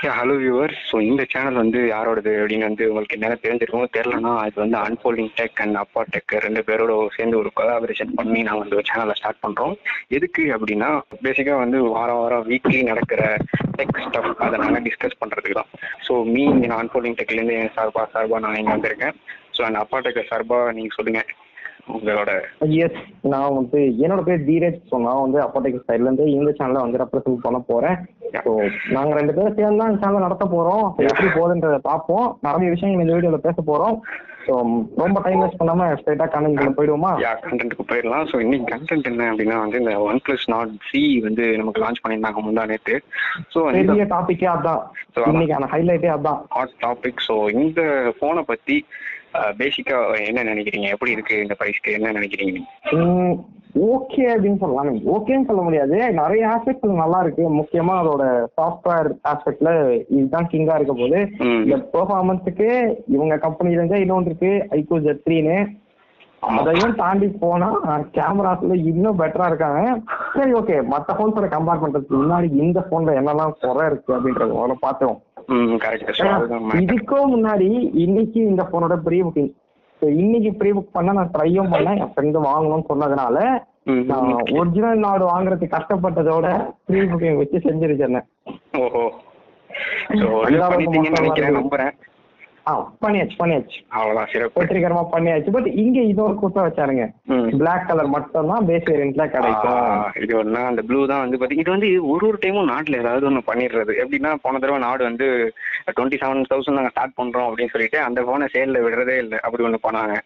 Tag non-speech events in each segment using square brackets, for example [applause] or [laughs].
Hello viewer so இந்த channel வந்து யாரோடது அப்படின்னு வந்து உங்களுக்கு என்ன தெரிஞ்சிருக்கும் தெரிலனா இது வந்து அன்போல்டிங் டெக் அண்ட் அப்பா டெக் ரெண்டு பேரோட சேர்ந்து ஒரு கொலாபரேஷன் பண்ணி நான் வந்து ஒரு சேனலை ஸ்டார்ட் பண்ணுறோம் எதுக்கு அப்படின்னா பேசிக்காக வந்து வாரம் வாரம் வீக்லி நடக்கிற டெக் ஸ்டப் அதை நாங்கள் டிஸ்கஸ் பண்ணுறதுக்கு தான். ஸோ மீ நான் அன்போல்டிங் டெக்லேருந்து என் சார்பா சார்பா நான் இங்கே வந்திருக்கேன். ஸோ அந்த அப்பா டெக் சார்பாக நீங்கள் சொல்லுங்கள் உங்களோட எஸ் நான் வந்து என்னோட பேர் தீரஜ் ஸோ நான் வந்து அப்போதைக்கு சைட்லேருந்து இந்த சேனலை வந்து ரெப்ரசென்ட் பண்ண போகிறேன் ஸோ நாங்கள் ரெண்டு பேரும் சேர்ந்து தான் சேனல் நடத்த போகிறோம் எப்படி போகுதுன்றதை பார்ப்போம். நிறைய விஷயங்கள் இந்த வீடியோவில் பேச போகிறோம் ஸோ ரொம்ப டைம் வேஸ்ட் பண்ணாமல் ஸ்ட்ரைட்டாக கண்டென்ட் போயிடுவோமா? யா கண்டென்ட்டுக்கு போயிடலாம். ஸோ இன்னைக்கு கண்டென்ட் என்ன அப்படின்னா வந்து இந்த ஒன் ப்ளஸ் நாட் சி வந்து நமக்கு லான்ச் பண்ணியிருந்தாங்க முந்தா நேற்று ஸோ பெரிய டாபிக்கே அதான். இன்னைக்கான ஹைலைட்டே அதான். ஹாட் டாபிக் ஸோ இந்த ஃபோனை பற்றி பேசிக்காக என்ன நினைக்கிறீங்க? எப்படி இருக்கு இந்த ப்ரைஸ்க்கு என்ன நினைக்கிறீங்க ஓகே அப்படின்னு சொல்லலாம். ஓகேன்னு சொல்ல முடியாது. நிறைய ஆஸ்பெக்ட்ல நல்லா இருக்கு. முக்கியமா அதோட சாஃப்ட்வேர் ஆஸ்பெக்ட்ல இதுதான் கிங்கா இருக்க போது. இந்த பெர்ஃபார்மன்ஸுக்கு இவங்க கம்பெனில இருந்தே இன்னொன்று இருக்கு ஐகோ ஜெட் த்ரீன்னு அதையும் தாண்டி போனா கேமராஸ்ல இன்னும் பெட்டரா இருக்காங்க. சரி ஓகே மற்ற ஃபோன்ஸோட கம்பேர் பண்றதுக்கு முன்னாடி இந்த போன்ல என்னெல்லாம் குறை இருக்கு அப்படின்றது முதல்ல பார்த்தோம் இதுக்கும் முன்னாடி இன்னைக்கு இந்த போனோட ப்ரீ புக்கிங் இன்னைக்கு ப்ரீ புக் பண்ண நான் ட்ரையும் பண்ணேன். என் ஃப்ரெண்டு வாங்கணும்னு சொன்னதுனால நான். ஒரிஜினல் நாடு வாங்குறதுக்கு கஷ்டப்பட்டதோட ப்ரீ புக்கிங் வச்சு செஞ்சிருச்சேன் ஓஹோ. நம்புறேன். பண்ணியாச்சு பண்ணியாச்சு. அவ்வளோதான் சிறப்பு. வெற்றிகரமா பண்ணியாச்சு. பட் இங்க இன்னொரு கூட்டம் வச்சாருங்க. பிளாக் கலர் மட்டும் தான் பேஸ் வேரியன்ட்ல கிடைக்கும். இது ஒண்ணா அந்த ப்ளூ தான் வந்து பாத்தீங்க இது வந்து ஒரு ஒரு டைமும் நாட்டுல ஏதாவது ஒண்ணு பண்ணிடுறது. எப்படின்னா போன தடவை நாடு வந்து டுவெண்ட்டி செவன் தௌசண்ட் நாங்க ஸ்டார்ட் பண்றோம் அப்படின்னு சொல்லிட்டு அந்த போனை சேல்ல விடுறதே இல்லை. அப்படி ஒண்ணு பண்ணாங்க.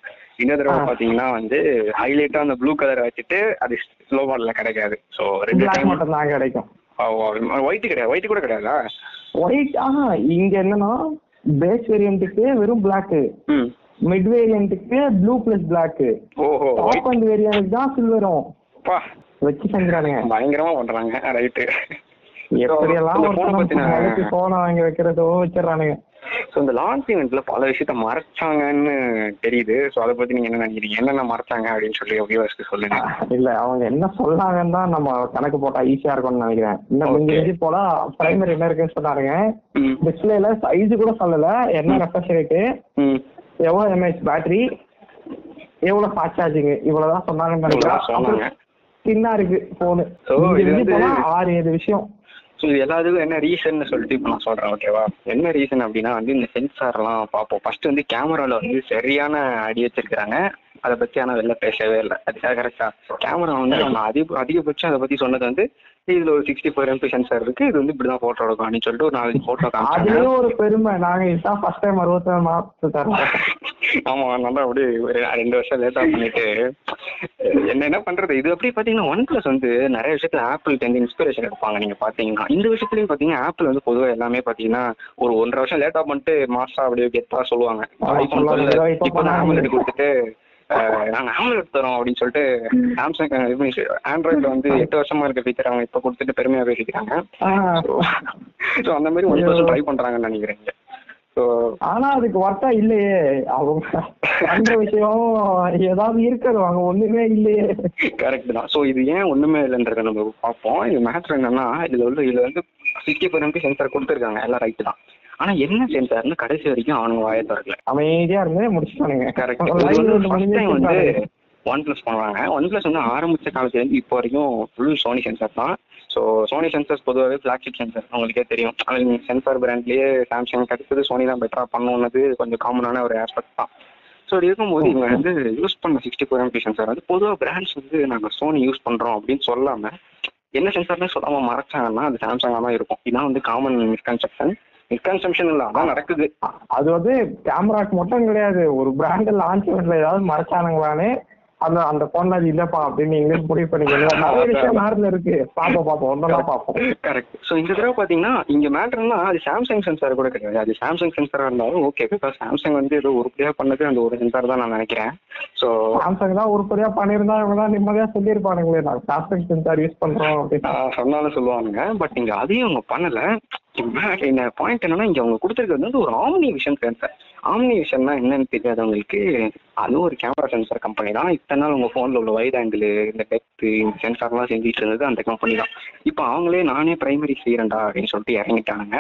இந்த தடவை. பாத்தீங்கன்னா வந்து ஹைலைட்டா அந்த ப்ளூ கலர் வச்சுட்டு அது ஸ்லோ மாடல்ல கிடைக்காது. ஸோ ரெண்டு டைம் மட்டும் தான் கிடைக்கும். ஒயிட் கிடையாது. ஒயிட் கூட கிடையாதா? ஒயிட் ஆஹா இங்க என்னன்னா பேஸ் வேரியன்ட்டுக்கு வெறும் black mid வேரியன்ட்டுக்கு blue plus black top and variant தான் சில்வரும் வச்சு செஞ்சுறானுங்க பயங்கரமா பண்றாங்க ரைட்டு எப்படியெல்லாம் போன வாங்கி வைக்கிறதோ வச்சிடறானுங்க. ஸோ இந்த லான்ச் இவெண்ட்ல பல விஷயத்த மறைச்சாங்கன்னு தெரியுது. ஸோ அதை பத்தி நீங்க என்ன நினைக்கிறீங்க? என்னென்ன மறைச்சாங்க அப்படின்னு சொல்லி வியூவர்ஸ்க்கு சொல்லுங்க. இல்ல அவங்க என்ன சொன்னாங்கன்னு தான் நம்ம கணக்கு போட்டா ஈஸியா இருக்கும்னு நினைக்கிறேன். இன்னும். மிஞ்சி மிஞ்சி போனா பிரைமரி என்ன இருக்குன்னு சொன்னாருங்க. டிஸ்பிளேல சைஸ் கூட சொல்லல. என்ன ரெஃப்ரெஷ் ரேட்டு எவ்வளவு எம்ஏஹெச் பேட்டரி எவ்வளவு ஃபாஸ்ட் சார்ஜிங் இவ்வளவுதான் சொன்னாங்கன்னு. நினைக்கிறேன். சின்ன இருக்கு போனா ஆறு ஏழு விஷயம். ஸோ இது எல்லாத்துக்கும் என்ன ரீசன்னு சொல்லிட்டு இப்போ நான் சொல்கிறேன் ஓகேவா என்ன ரீசன் அப்படின்னா வந்து இந்த சென்சார்லாம் பார்ப்போம். ஃபர்ஸ்ட் வந்து கேமராவில் வந்து சரியான அடி வச்சிருக்கிறாங்க. அதை பத்தி ஆனால் வெளில பேசவே இல்லை. அது கரெக்டா கேமரா வந்து நம்ம அதிக அதிகபட்சம் அதை பத்தி சொன்னது வந்து இதுல ஒரு சிக்ஸ்டி ஃபோர் எம்பி சென்சார் இருக்கு. இது வந்து இப்படிதான் போட்டோ எடுக்கும் அப்படின்னு சொல்லிட்டு ஒரு நாலஞ்சு போட்டோ அதுலயும் ஒரு பெருமை. நாங்க இதுதான் ஃபர்ஸ்ட் டைம் அறுபத்தி தரோம் ஆமா நல்லா அப்படியே ரெண்டு வருஷம் லேட்டா பண்ணிட்டு என்ன என்ன பண்றது? இது அப்படி பாத்தீங்கன்னா ஒன் பிளஸ் வந்து நிறைய விஷயத்துல ஆப்பிள் வந்து இன்ஸ்பிரேஷன் எடுப்பாங்க. நீங்க பாத்தீங்கன்னா இந்த விஷயத்துலயும் பாத்தீங்கன்னா ஆப்பிள் வந்து பொதுவா எல்லாமே பாத்தீங்கன்னா ஒரு ஒன்றரை வருஷம் லேட்டா பண்ணிட்டு மாசா அப்படியே கெத்தா சொல்லுவாங்க. ஐபோன் இப்ப பண்ணாங்க. ஆம்லெட் கொடுத்துட்டு நாங்க ஆம்லெட் தரோம் அப்படின்னு சொல்லிட்டு சாம்சங் ஆண்ட்ராய்ட்ல வந்து எட்டு வருஷமா இருக்க ஃபீச்சர் அவங்க இப்ப கொடுத்துட்டு பெருமையா பேசிக்கிறாங்க ஸோ அந்த மாதிரி ஒன் பர்சன்ட் ட்ரை பண்றாங்கன்னு நினைக்கிறேன் ஸோ ஆனா அதுக்கு ஒர்த்தா இல்லையே. அவங்க அந்த விஷயம் ஏதாவது இருக்கிறது. அவங்க ஒண்ணுமே இல்லையே. கரெக்ட் தான். ஸோ இது ஏன் ஒண்ணுமே இல்லைன்றத நம்ம பார்ப்போம். இது மேட்ரு என்னன்னா இதுல உள்ள இதுல வந்து சிக்ஸ்டி ஃபோர் எம்பி சென்சார் கொடுத்துருக்காங்க. எல்லாம் ரைட்டு தான். ஆனா என்ன சென்சார்னு கடைசி வரைக்கும் அவனுங்க வாயை திறக்கல. அமைதியா இருந்து முடிச்சுட்டானுங்க. கரெக்ட் வந்து. ஒன் பிளஸ் பண்ணுவாங்க ஒன் பிளஸ் வந்து ஆரம்பிச்ச காலத்துலேருந்து இப்போ வரைக்கும் ஃபுல் சோனி சென்சார் தான். ஸோ சோனி சென்சார்ஸ் பொதுவாகவே ஃபிளாக்ஷிப் சென்சார் உங்களுக்கே தெரியும். சென்சார் பிராண்ட்லேயே சாம்சங் அடுத்தது சோனி தான் பெட்டராக பண்ணணுன்னது கொஞ்சம் காமனான ஒரு ஆஸ்பெக்ட் தான். ஸோ அப்படி இருக்கும்போது இவங்க வந்து யூஸ் பண்ண சிக்ஸ்டி ஃபோர் எம்பி சென்சார் வந்து பொதுவாக பிராண்ட்ஸ் வந்து நாங்கள் சோனி யூஸ் பண்ணுறோம் அப்படின்னு சொல்லாமல் என்ன சென்சார்னு சொல்லாமல் மறைச்சாங்கன்னா அது சாம்சங்காக தான் இருக்கும். இதான் வந்து காமன் மிஸ்கன்செப்ஷன் மிஸ்கன்செப்ஷன் இல்லை அதான் நடக்குது. அது வந்து கேமராக்கு மட்டும் கிடையாது. ஒரு பிராண்ட் லான்ச் ஏதாவது மறைச்சானுங்களானே அந்த அந்த போன்ல அது இல்லப்பா அப்படின்னு இங்கிலீஷ் முடிவு பண்ணிக்கணும் [laughs] நிறைய விஷயம் நேரத்துல இருக்கு. பாப்போம் பாப்போம். ஒன்றா பாப்போம். கரெக்ட் ஸோ இந்த தடவை பார்த்தீங்கன்னா இங்கே மேட்டர்னா அது சாம்சங் சென்சார் கூட கிடையாது. அது சாம்சங் சென்சாராக இருந்தாலும் ஓகே பிகாஸ் சாம்சங் வந்து ஏதோ உருப்படியாக பண்ணது அந்த ஒரு சென்சார் தான் நான் நினைக்கிறேன். ஸோ சாம்சங் தான் உருப்படியா பண்ணியிருந்தா இவங்க தான் நிம்மதியா சொல்லியிருப்பானுங்களே. நாங்க சாம்சங் சென்சார் யூஸ் பண்றோம் அப்படின்னு. சொன்னாலும் சொல்லுவானுங்க. பட் இங்கே அதையும் அவங்க பண்ணலை. இந்த பாயிண்ட் என்னன்னா இங்க அவங்க கொடுத்துருக்கிறது வந்து ஒரு ஆம்னி விஷன் சென்சார் ஆம்னி விஷன்னா என்னன்னு தெரியாதவங்களுக்கு அது ஒரு கேமரா சென்சார் கம்பெனி தான். இத்தனை நாள் உங்க போன்ல உள்ள வைட் ஆங்கிள் இந்த டெப்த் இந்த சென்சார்லாம் செஞ்சுட்டு இருந்தது அந்த கம்பெனி தான். இப்போ அவங்களே நானே பிரைமரி செய்யறேன்டா அப்படின்னு சொல்லிட்டு இறங்கிட்டானுங்க.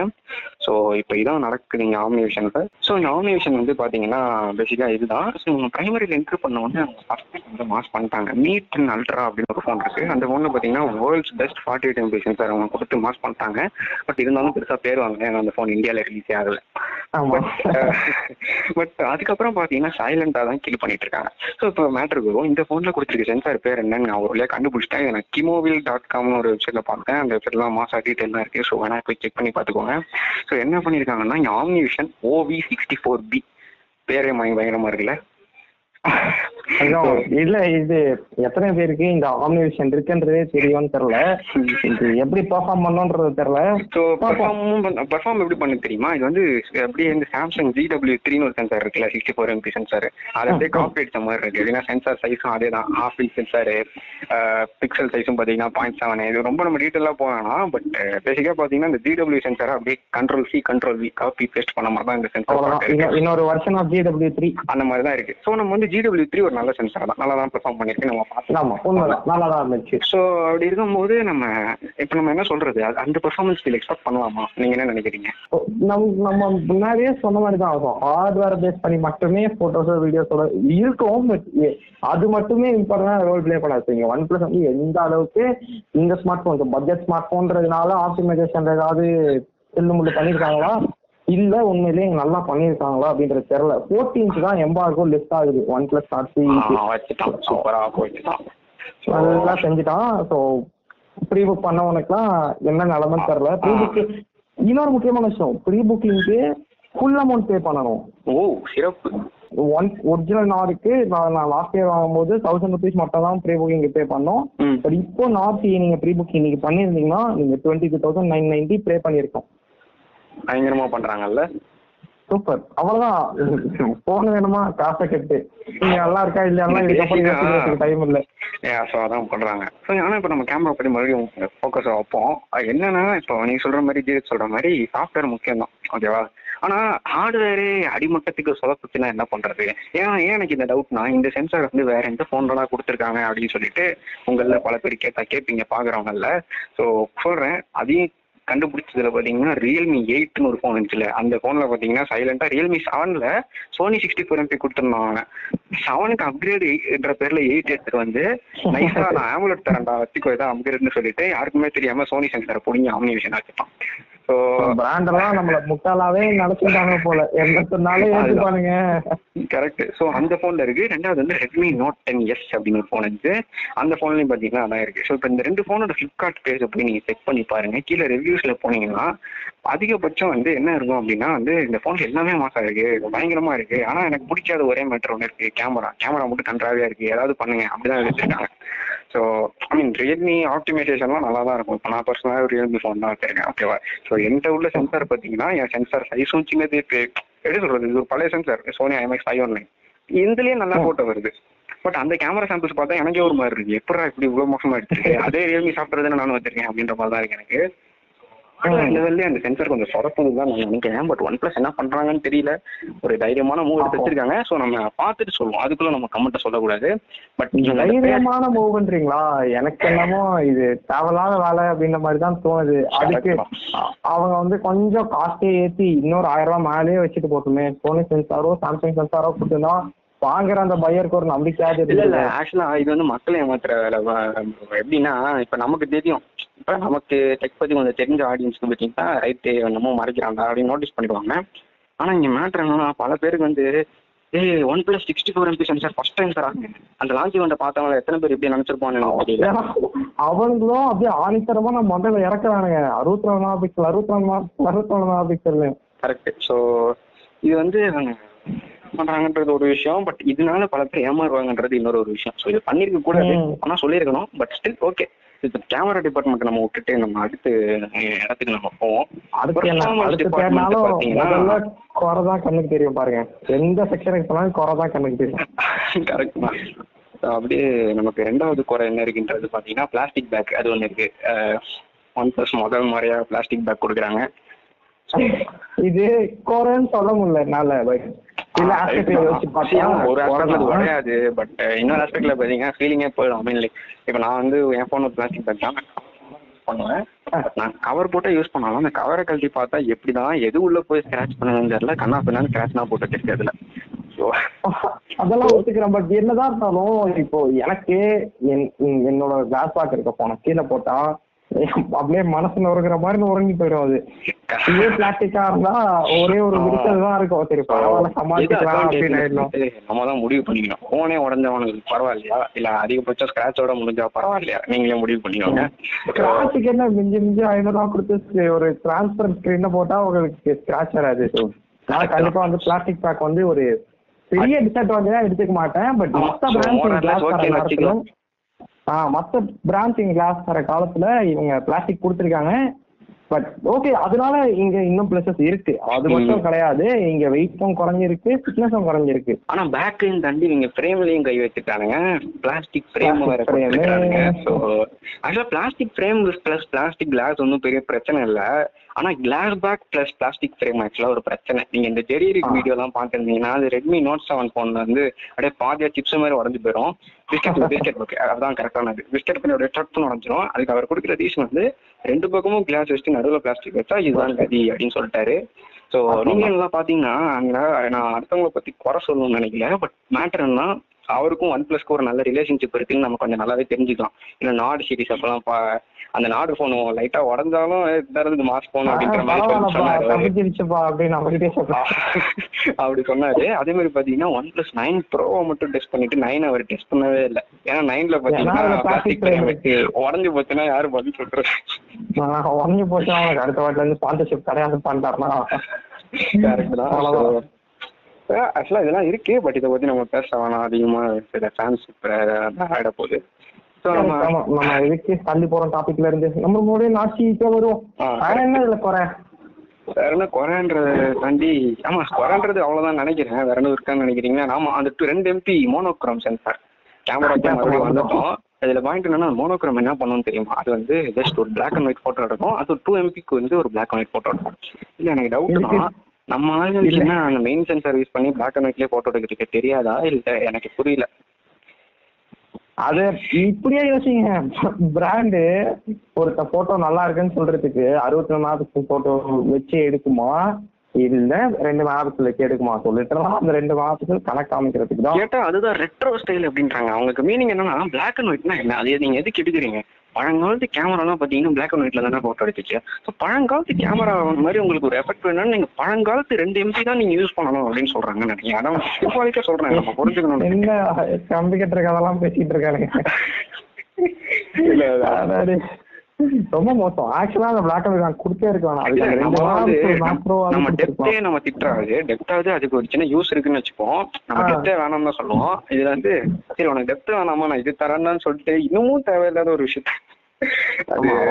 ஸோ இப்போ இதான் நடக்குது இங்க ஆம்னி விஷன்ல ஸோ இந்த ஆம்னி விஷன் வந்து பாத்தீங்கன்னா பேசிக்கா இதுதான். ஸோ இவங்க பிரைமரியில் என்ட்ரு பண்ண உடனே அவங்க ஃபர்ஸ்ட் வந்து மாஸ் பண்ணிட்டாங்க. மீட் அல்ட்ரா அப்படின்னு ஒரு ஃபோன் இருக்கு. அந்த ஃபோன்ல பாத்தீங்கன்னா world's best forty eight MP sensor அவங்க கொடுத்து மாஸ் பண்ணிட்டாங்க. பட் இருந்தாலும் பெருசா பேர் ஏன்னா அந்த ஃபோன் இந்தியாவில் ரிலீஸே ஆகல. பட் [laughs] அதுக்கப்புறம் பாத்தீங்கன்னா சைலண்டா தான் இது பண்ணிட்டு இருக்காங்க ஸோ இப்போ மேட்டருக்கு வரும். இந்த போன்ல கொடுத்துருக்க சென்சார் பேர் என்னன்னு நான் ஒரு கண்டுபிடிச்சிட்டேன். நான் கிமோவில் டாட் காம்னு ஒரு வெப்சைட்ல பார்த்தேன். அந்த வெப்சைட்ல மாசா டீட்டெயில் தான் இருக்கு. ஸோ வேணா போய் செக் பண்ணி பார்த்துக்கோங்க. ஸோ என்ன பண்ணியிருக்காங்கன்னா omni vision OV sixty four B பேரே பயங்கரமா இருக்குல்ல? இல்ல இது எத்தனை பேருக்கு இந்த ஆம்னிவேஷன் இருக்குன்றதே தெரியும்னு தெரியல. இது எப்படி பெர்ஃபார்ம் பண்ணணும்ன்றது தெரியல. ஸோ பெர்ஃபார்ம் பெர்ஃபார்ம் எப்படி பண்ணு தெரியுமா? இது வந்து அப்படியே இந்த சாம்சங் ஜி டபிள்யூ த்ரீன்னு ஒரு சென்சார் இருக்குல்ல சிக்ஸ்டி ஃபோர் எம்பி சென்சார் அதை அப்படியே காப்பி அடிச்ச மாதிரி இருக்கு. எப்படின்னா சென்சார் சைஸும் அதே தான் ஹாஃப் இன்ச் சென்சாரு பிக்சல் சைஸும் பார்த்தீங்கன்னா பாயிண்ட் செவன் இது ரொம்ப நம்ம டீட்டெயிலாக போகலாம் பட் பேசிக்காக பார்த்தீங்கன்னா இந்த ஜி டபிள்யூ சென்சாரை அப்படியே control C control V copy paste பண்ண மாதிரி தான் இந்த சென்சார் இன்னொ- இன்னொரு வருஷன் ஆஃப் ஜிடபிள்யூ த்ரீ அந்த மாதிரி தான் இருக்கு. ஸோ நம்ம வந்து ஜி டபிள்யூ த்ரீ ஒரு நல்ல சென்சார் தான். நல்லா தான் பெர்ஃபார்ம் பண்ணியிருக்கு நம்ம பார்த்து ஆமா உண்மைதான். நல்லா தான் இருந்துச்சு. ஸோ அப்படி இருக்கும்போது நம்ம இப்போ நம்ம என்ன சொல்றது? அந்த பெர்ஃபார்மன்ஸ் ஃபீல் எக்ஸ்பெக்ட் பண்ணலாமா? நீங்க என்ன நினைக்கிறீங்க? நம் நம்ம முன்னாடியே சொன்ன மாதிரி தான் ஆகும். ஹார்ட்வேர் பேஸ் பண்ணி மட்டுமே போட்டோஸோ வீடியோஸோட இருக்கும். பட் அது மட்டுமே இம்பார்ட்டன்ட் ரோல் ப்ளே பண்ணாது. இங்க ஒன் பிளஸ் வந்து எந்த அளவுக்கு இந்த ஸ்மார்ட் போன் பட்ஜெட் ஸ்மார்ட் போன்றதுனால ஆப்டிமைசேஷன் ஏதாவது செல்லு முள்ளு பண்ணியிருக்காங்களா இல்ல உண்மையிலேயே நல்லா பண்ணியிருக்காங்களா அப்படின்றது தெரியல. ஃபோர்டீன்த் தான் எம்பார்கோ லிஸ்ட் ஆகுது. ஒன் பிளஸ் நாட் த்ரீ ஆ, வச்சுட்டான். சூப்பரா போயிட்டுதான். அதெல்லாம் செஞ்சுட்டான். ஸோ ப்ரீ புக் பண்ணவனுக்குலாம் என்ன நிலமைன்னு தெரியல. ப்ரீ புக் இன்னொரு முக்கியமான விஷயம். ப்ரீ புக்கிங்க்கு ஃபுல் அமௌண்ட் பே பண்ணணும். ஓ சிறப்பு. ஒன் ஒரிஜினல் நாருக்கு நான் லாஸ்ட் இயர் வாங்கும்போது தௌசண்ட் ருபீஸ் மட்டும் தான் ப்ரீ புக்கிங் பே பண்ணோம். பட் இப்போ நார்த் நீங்க ப்ரீ புக்கிங் இன்னைக்கு பண்ணியிருந்தீங்கன்னா நீங்க twenty two thousand nine ninety pay பண்ணியிருக்கோம். பயங்கரமா பண்றாங்கல்ல? சூப்பர் அவ்வளவுதான். போன் வேணுமா? காசை கட்டு. நீங்க நல்லா இருக்கா இல்லையா? டைம் இல்லை. ஸோ அதான் பண்றாங்க. ஸோ ஆனால் இப்போ நம்ம கேமரா பற்றி மறுபடியும் ஃபோக்கஸ் வைப்போம். என்னன்னா இப்போ நீங்க சொல்ற மாதிரி ஜீரத் சொல்ற மாதிரி சாஃப்ட்வேர் முக்கியம் தான் ஓகேவா ஆனா ஹார்ட்வேரே அடிமட்டத்துக்கு சொதப்புச்சுன்னா என்ன பண்றது? ஏன் ஏன் எனக்கு இந்த டவுட்னா இந்த சென்சார் வந்து வேற எந்த ஃபோன்லாம் கொடுத்துருக்காங்க அப்படின்னு சொல்லிட்டு உங்கள பல பேர் கேட்டா கேட்பீங்க பாக்குறவங்கல்ல ஸோ சொல்றேன். அதையும் கண்டுபிடிச்சதுல பாத்தீங்கன்னா ரியல்மி எயிட்னு ஒரு ஃபோன் இருந்துச்சுல. அந்த ஃபோன்ல பாத்தீங்கன்னா சைலண்டா ரியல்மி செவன்ல சோனி சிக்ஸ்டி ஃபோர் எம்பி கொடுத்துருந்தாங்க. செவனுக்கு அப்கிரேட்ன்ற பேர்ல எயிட் எடுத்துட்டு வந்து நைஸா நான் ஆம்புலட் தரேன்டா வச்சுக்கோ ஏதாவது அப்கிரேட்னு சொல்லிட்டு யாருக்குமே தெரியாம சோனி சென்சாரை பிடிங்கி ஆம்னிவேஷன் வச்சுட்டான் ஸோ பிராண்ட் எல்லாம் நம்மள முட்டாளாவே நடத்திட்டாங்க போல. சொன்னாலும் ஏத்துப்பானுங்க கரெக்ட் ஸோ அந்த ஃபோன்ல இருக்கு. ரெண்டாவது வந்து ரெட்மி நோட் டென் எஸ் அப்படின்னு ஒரு ஃபோன் இருக்கு. அந்த ஃபோன்லயும் பாத்தீங்கன்னா அதான் இருக்கு. ஸோ இப்போ இந்த ரெண்டு ஃபோனோட ஃபிளிப்கார்ட் பேஜ் போய் நீங்க செக் பண்ணி பாருங்க. கீழே ரிவ்யூஸ்ல போனீங்கன்னா அதிகபட்சம் வந்து என்ன இருக்கும் அப்படின்னா வந்து இந்த ஃபோன் எல்லாமே மாசம் இருக்கு. பயங்கரமா இருக்கு. ஆனா எனக்கு பிடிக்காத ஒரே மேட்டர் ஒன்று இருக்கு. கேமரா கேமரா மட்டும் கன்றாவே இருக்கு. ஏதாவது பண்ணுங்க. அப்படிதான் வச்சிருக்காங்க ஸோ ஐ மீன் ரியல்மி ஆப்டிமைசேஷன்லாம் நல்லா தான் இருக்கும். இப்போ நான் பர்சனலாக ரியல்மி ஃபோன் தான் வச்சிருக்கேன் ஓகேவா ஸோ என்கிட்ட உள்ள சென்சார் பார்த்தீங்கன்னா என் சென்சார் சைஸும் சின்னது எப்படி சொல்றது? இது ஒரு பழைய sensor Sony IMX five one nine இதுலயே நல்லா போட்டோ வருது. பட் அந்த கேமரா சாம்பிள்ஸ் பார்த்தா எனக்கே ஒரு மாதிரி இருக்கு. எப்படா இப்படி இவ்வளவு மோசமா எடுத்திருக்கு? அதே ரியல்மி சாஃப்ட்வேர் தானே நானும் வச்சிருக்கேன் அப்படின்ற மாதிரி தான் இருக்கு எனக்கு. இந்த லெவல்லே அந்த சென்சார் கொஞ்சம் சொதப்புது தான் நான் நினைக்கிறேன். பட் ஒன் பிளஸ் என்ன பண்றாங்கன்னு தெரியல. ஒரு தைரியமான மூவ் எடுத்து வச்சிருக்காங்க. ஸோ நம்ம பார்த்துட்டு சொல்லுவோம் அதுக்குள்ள நம்ம கமெண்ட்டை சொல்லக்கூடாது. பட் தைரியமான மூவ் பண்றீங்களா எனக்கு என்னமோ இது தேவையில்லாத வேலை அப்படின்ற மாதிரி தான் தோணுது. அதுக்கு அவங்க வந்து கொஞ்சம் காஸ்டே ஏத்தி இன்னொரு ஆயிரம் ரூபாய் மேலேயே வச்சுட்டு போட்டுமே. சோனி சென்சாரோ சாம்சங் சென்சாரோ கொடுத்துனா வாங்குற அந்த பையருக்கு ஒரு நம்பிக்கையாவது இல்ல இல்ல. ஆக்சுவலா இது வந்து மக்களை ஏமாத்துற வேலை. எப்படின்னா இப்ப நமக்கு தெரியும். இப்ப நமக்கு டெக் பத்தி கொஞ்சம் தெரிஞ்ச ஆடியன்ஸ்க்கு பார்த்தீங்கன்னா ரைட்டு என்னமோ மறைக்கிறாங்க. அப்படின்னு நோட்டீஸ் பண்ணிடுவாங்க. ஆனா இங்க மேட்ரு என்னன்னா பல பேருக்கு வந்து ஏய் one plus sixty four MP sensor first time தராங்க அந்த லான்ச் இவன்ட்ட பார்த்தவங்க எத்தனை பேர் எப்படி நினைச்சிருப்பான்னு அவங்களும் அப்படியே ஆணித்தரமா நம்ம மொபைல இறக்குறானுங்க. அறுபத்தி நாலு பிக்சல் அறுபத்தி நாலு அறுபத்தி நாலு மெகா பிக்சல் கரெக்ட் ஸோ இது வந்து பண்றாங்கன்றது ஒரு விஷயம். பட் இதனால பல பேர் ஏமாறுவாங்கன்றது இன்னொரு ஒரு விஷயம். ஸோ இது பண்ணிருக்க கூடாது ம். ஆனா சொல்லியிருக்கணும். பட் ஸ்டில் ஓகே இது கேமரா டிபார்ட்மெண்ட் நம்ம விட்டுட்டு நம்ம அடுத்து இடத்துக்கு நம்ம போவோம். அடுத்து என்ன? Performance அடுத்து department தேடினாலும் பாத்தீங்கன்னா முதல்ல குறை தான் கண்ணுக்கு தெரியும் பாருங்க. எந்த செக்ஷனுக்கு போனாலும் குறை தான் கண்ணுக்கு தெரியும். கரெக்ட் தான். அப்படியே நமக்கு ரெண்டாவது குறை என்ன இருக்குன்றது பாத்தீங்கன்னா பிளாஸ்டிக் பேக் அது ஒன்று இருக்கு. ஒன் பிளஸ் முதல் முறையா பிளாஸ்டிக் பேக் கொடுக்குறாங்க. இது குறைன்னு சொல்ல முடியல என்னால பட் பார்த்தா ஒரு ஆஸ்பெக்ட்ல. உடையாது பட் இன்னொரு ஆஸ்பெக்ட்ல பாத்தீங்கன்னா ஃபீலிங்கே போயிடும் மீன் லைக் இப்போ நான் வந்து என் ஃபோன் ஒரு பிளாஸ்டிக் பேக் தான் பண்ணுவேன். நான் கவர் போட்டு யூஸ் பண்ணாலும் அந்த கவரை கழட்டி பார்த்தா எப்படிதான் எது உள்ள போய் ஸ்கிராச் பண்ணணும்னு தெரியல கண்ணா பின்னான்னு ஸ்கிராச்னா போட்டு வச்சிருக்கு அதுல. அதெல்லாம் ஒத்துக்கிறேன் பட் என்னதான் இருந்தாலும் இப்போ எனக்கு என் என்னோட கிளாஸ் பேக் இருக்க போன கீழே போட்டா அப்படியே மனசு நுறுங்குற மாதிரி நுறங்கி போயிடும் அது. இதே பிளாஸ்டிக்கா இருந்தா ஒரே ஒரு விரிசல் தான் இருக்கும். சரி பரவாயில்ல சமாளிக்கலாம் அப்படின்னு நம்ம தான் முடிவு பண்ணிக்கணும். போனே உடஞ்சவனுக்கு பரவாயில்லையா? இல்ல அதிகபட்சம் ஸ்கிராச்சோட முடிஞ்சா பரவாயில்லையா? நீங்களே முடிவு பண்ணிக்கோங்க. ஸ்கிராச்சுக்கு என்ன மிஞ்சி மிஞ்சி ஐநூறு ரூபா கொடுத்து ஒரு டிரான்ஸ்பர் ஸ்கிரீன் போட்டா உங்களுக்கு ஸ்கிராச் வராது. நான் கண்டிப்பா வந்து பிளாஸ்டிக் பேக் வந்து ஒரு பெரிய டிஸ்அட்வான்டேஜா எடுத்துக்க மாட்டேன். பட். மத்த பிராண்ட்ஸ் மத்த பிராண்ட்ஸ் கிளாஸ் தர காலத்துல இவங்க பிளாஸ்டிக் கொடுத்துருக்காங்க. பட் ஓகே அதனால இங்க இன்னும் பிளஸஸ் இருக்கு. அது மட்டும். கிடையாது. இங்க வெயிட்டும் குறைஞ்சிருக்கு ஃபிட்னஸும் குறைஞ்சிருக்கு. ஆனா பேக்கையும் தாண்டி நீங்க ஃப்ரேம்லயும் கை வச்சுட்டானுங்க. பிளாஸ்டிக் ஃப்ரேம் வேற frame. கொடுத்துருக்கானுங்க. So actually plastic frame plus plastic glass ஒன்றும் பெரிய பிரச்சனை இல்ல. ஆனா glass back plus plastic frame actually ஒரு பிரச்சனை. நீங்க இந்த ஜெரிரிக் ஆ. வீடியோலாம் பார்த்துருந்தீங்கன்னா அது ரெட்மி நோட் செவன் போன்ல வந்து அப்படியே பாதியா சிப்ஸ் மாதிரி உடஞ்சு போயிடும் பிஸ்கெட் பிஸ்கெட் ஓகே அதுதான் கரெக்டானது பிஸ்கெட் பண்ணி ஒரு டட்னு உடஞ்சிரும். அதுக்கு அவர் கொடுக்குற ரீசன் வந்து ரெண்டு பக்கமும் கிளாஸ் வச்சுட்டு நடுவில் பிளாஸ்டிக் வச்சா இதுதான் கதி அப்படின்னு சொல்லிட்டாரு. ஸோ. நீங்க நல்லா பாத்தீங்கன்னா அங்க நான் அடுத்தவங்களை பத்தி குறை சொல்லணும்னு நினைக்கல. பட் மேட்டர் என்ன அவருக்கும் ஒன் பிளஸ்க்கு ஒரு நல்ல ரிலேஷன்ஷிப் இருக்குன்னு நம்ம கொஞ்சம் நல்லாவே தெரிஞ்சுக்கலாம். இல்லை நாடு சீரிஸ் அப்பெல்லாம் அந்த நாடு ஃபோன் லைட்டா உடஞ்சாலும் தரது மாஸ் ஃபோன் அப்படின்ற மாதிரி சொன்னாரு அப்படி சொன்னாரு. அதே மாதிரி பாத்தீங்கன்னா ஒன் பிளஸ் நைன் ப்ரோவை மட்டும் டெஸ்ட் பண்ணிட்டு நைன் அவர் டெஸ்ட் பண்ணவே இல்லை. ஏன்னா நைன்ல ஏன்னா பாத்தீங்கன்னா பிளாஸ்டிக். உடஞ்சு போச்சுன்னா யாரும் பதில் சொல்றது? உடஞ்சி போச்சு அவனுக்கு அடுத்த வாட்டில இருந்து ஸ்பான்சர்ஷிப் கிடையாது அவ்வளவுதான். ஆக்சுவலா இதெல்லாம் இருக்கு பட் இதை பத்தி நம்ம பேச வேணாம். அதிகமா சில ஃபேன்ஸ் ஆயிட போகுது. நம்ம இதுக்கு தள்ளி போற டாபிக்ல இருந்து நம்ம மறுபடியும் நாச்சிக்கே வேற என்ன இதுல குறை? வேற என்ன குறைன்றத தாண்டி ஆமா குறைன்றது அவ்வளவுதான் நினைக்கிறேன். வேற என்ன இருக்கான்னு நினைக்கிறீங்களா நாம அந்த ரெண்டு எம்பி மோனோக்ரோம் சென்சார் கேமராக்கு மறுபடியும் வந்துட்டோம் இதுல பாயிண்ட் என்னன்னா மோனோக்ரோம் என்ன பண்ணணும்னு தெரியுமா? அது வந்து ஜஸ்ட் ஒரு பிளாக் அண்ட் ஒயிட் போட்டோ எடுக்கும். அது டூ எம்பிக்கு வந்து ஒரு பிளாக் அண்ட் ஒயிட் போட்டோ எடுக்கும். இல்ல எனக்கு டவுட்னா நம்ம ஆளுங்களுக்கு என்ன மெயின் சென்சார் யூஸ் பண்ணி பிளாக் அண்ட் ஒயிட்லயே போட்டோ எடுக்கிறதுக்கு தெரியாதா? இல்ல எனக்கு புரியல. அது இப்படியே யோசிங்க. பிராண்டு ஒருத்த போட்டோ நல்லா இருக்குன்னு சொல்றதுக்கு அறுபத்தி நாலு மெகாபிக்சல் போட்டோ வச்சு எடுக்குமா? இல்ல ரெண்டு மெகாபிக்சல் வச்சு எடுக்குமா? சொல்லிட்டு அந்த ரெண்டு மெகாபிக்சல் கணக்கு காமிக்கிறதுக்கு தான். கேட்டா அதுதான் ரெட்ரோ ஸ்டைல் அப்படின்றாங்க. அவங்களுக்கு மீனிங் என்னன்னா பிளாக் அண்ட் ஒயிட்னா என்ன? அது நீங்க எதுக்கு எடுக்கிறீங்க? பழங்காலத்து கேமராலாம் பார்த்தீங்கன்னா பிளாக் அண்ட் ஒயிட்ல தானே போட்டோ எடுத்துச்சு. ஸோ பழங்காலத்து கேமரா மாதிரி உங்களுக்கு ஒரு எஃபெக்ட் வேணும்னா நீங்க பழங்காலத்து ரெண்டு எம்பி தான் நீங்க யூஸ் பண்ணணும் அப்படின்னு சொல்றாங்க நினைக்கிறேன். அதான் சிம்பாலிக்கா சொல்றேன் நம்ம புரிஞ்சுக்கணும். என்ன கம்பி கட்டுற கதெல்லாம் பேசிட்டு. அதாவது ரொம்ப மோசம். ஆக்சுவலா அந்த பிளாக் அண்ட் நான் கொடுத்தே இருக்கலாம் நம்ம டெப்தே நம்ம திட்டுறாது டெப்தாவது அதுக்கு ஒரு சின்ன யூஸ் இருக்குன்னு வச்சுப்போம். நம்ம. டெப்தே வேணாம்னு தான் சொல்லுவோம். இதுல வந்து சரி உனக்கு டெப்த் வேணாமா? நான் இது தரேன்னு சொல்லிட்டு இன்னமும் தேவையில்லாத ஒரு விஷயம் அது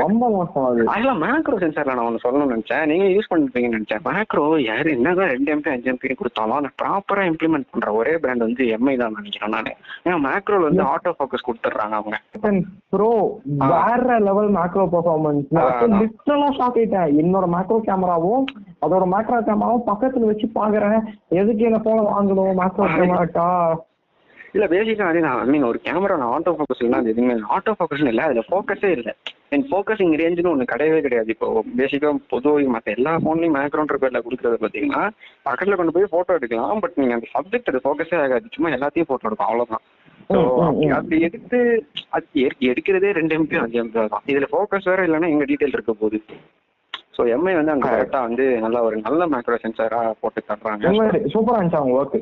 ரொம்ப மோசம் அது. அதெல்லாம் மேக்ரோ சென்சார்ல நான் ஒன்று சொல்லணும்னு நினைச்சேன். நீங்க யூஸ் பண்ணிருப்பீங்கன்னு நினைச்சேன். மேக்ரோ யாரு என்னதான் ரெண்டு எம்பி அஞ்சு எம்பி கொடுத்தாலும் அதை ப்ராப்பரா இம்ப்ளிமெண்ட் பண்ற ஒரே பிராண்ட் வந்து எம்ஐ தான் நினைக்கிறேன் நான். ஏன்னா மேக்ரோல வந்து ஆட்டோ ஃபோக்கஸ் கொடுத்துட்றாங்க அவங்க. ப்ரோ. வேற level macro performance. Literally shock ஆயிட்டேன். என்னோட மேக்ரோ கேமராவும் அதோட மேக்ரோ கேமராவும் பக்கத்துல வச்சு பாக்குறேன் எதுக்கு என்ன போன வாங்கணும்? மேக்ரோ கேமராட்டா இல்ல பேசிக்கா அதே நான் மீன் ஒரு கேமரா ஆட்டோ ஃபோக்கஸ் இல்லைன்னா அது எதுவுமே ஆட்டோ ஃபோக்கஸ் இல்ல அதுல ஃபோக்கஸே இல்ல. என் ஃபோக்கஸிங் ரேஞ்சுன்னு ஒன்று கிடையவே கிடையாது. இப்போ பேசிக்கா பொதுவாக மற்ற எல்லா ஃபோன்லையும் மேக்ரோன்ற பேர்ல கொடுக்குறது பார்த்தீங்கன்னா பக்கத்துல கொண்டு போய் போட்டோ எடுக்கலாம். பட் நீங்க அந்த சப்ஜெக்ட் அது ஃபோக்கஸே ஆகாது. சும்மா எல்லாத்தையும் போட்டோ எடுக்கும். அவ்வளவுதான். ஸோ. அப்படி எடுத்து அது எடு- எடுக்கிறதே ரெண்டு எம்பி அஞ்சு எம்பி தான். இதுல ஃபோக்கஸ் வேற இல்லைன்னா எங்க டீட்டெயில் இருக்க போகுது. ஸோ எம்ஐ வந்து அங்க கரெக்டா வந்து நல்லா ஒரு நல்ல மேக்ரோ சென்சாரா போட்டு தர்றாங்க. சூப்பரா இருந்துச்சு அவங்க ஒர்க்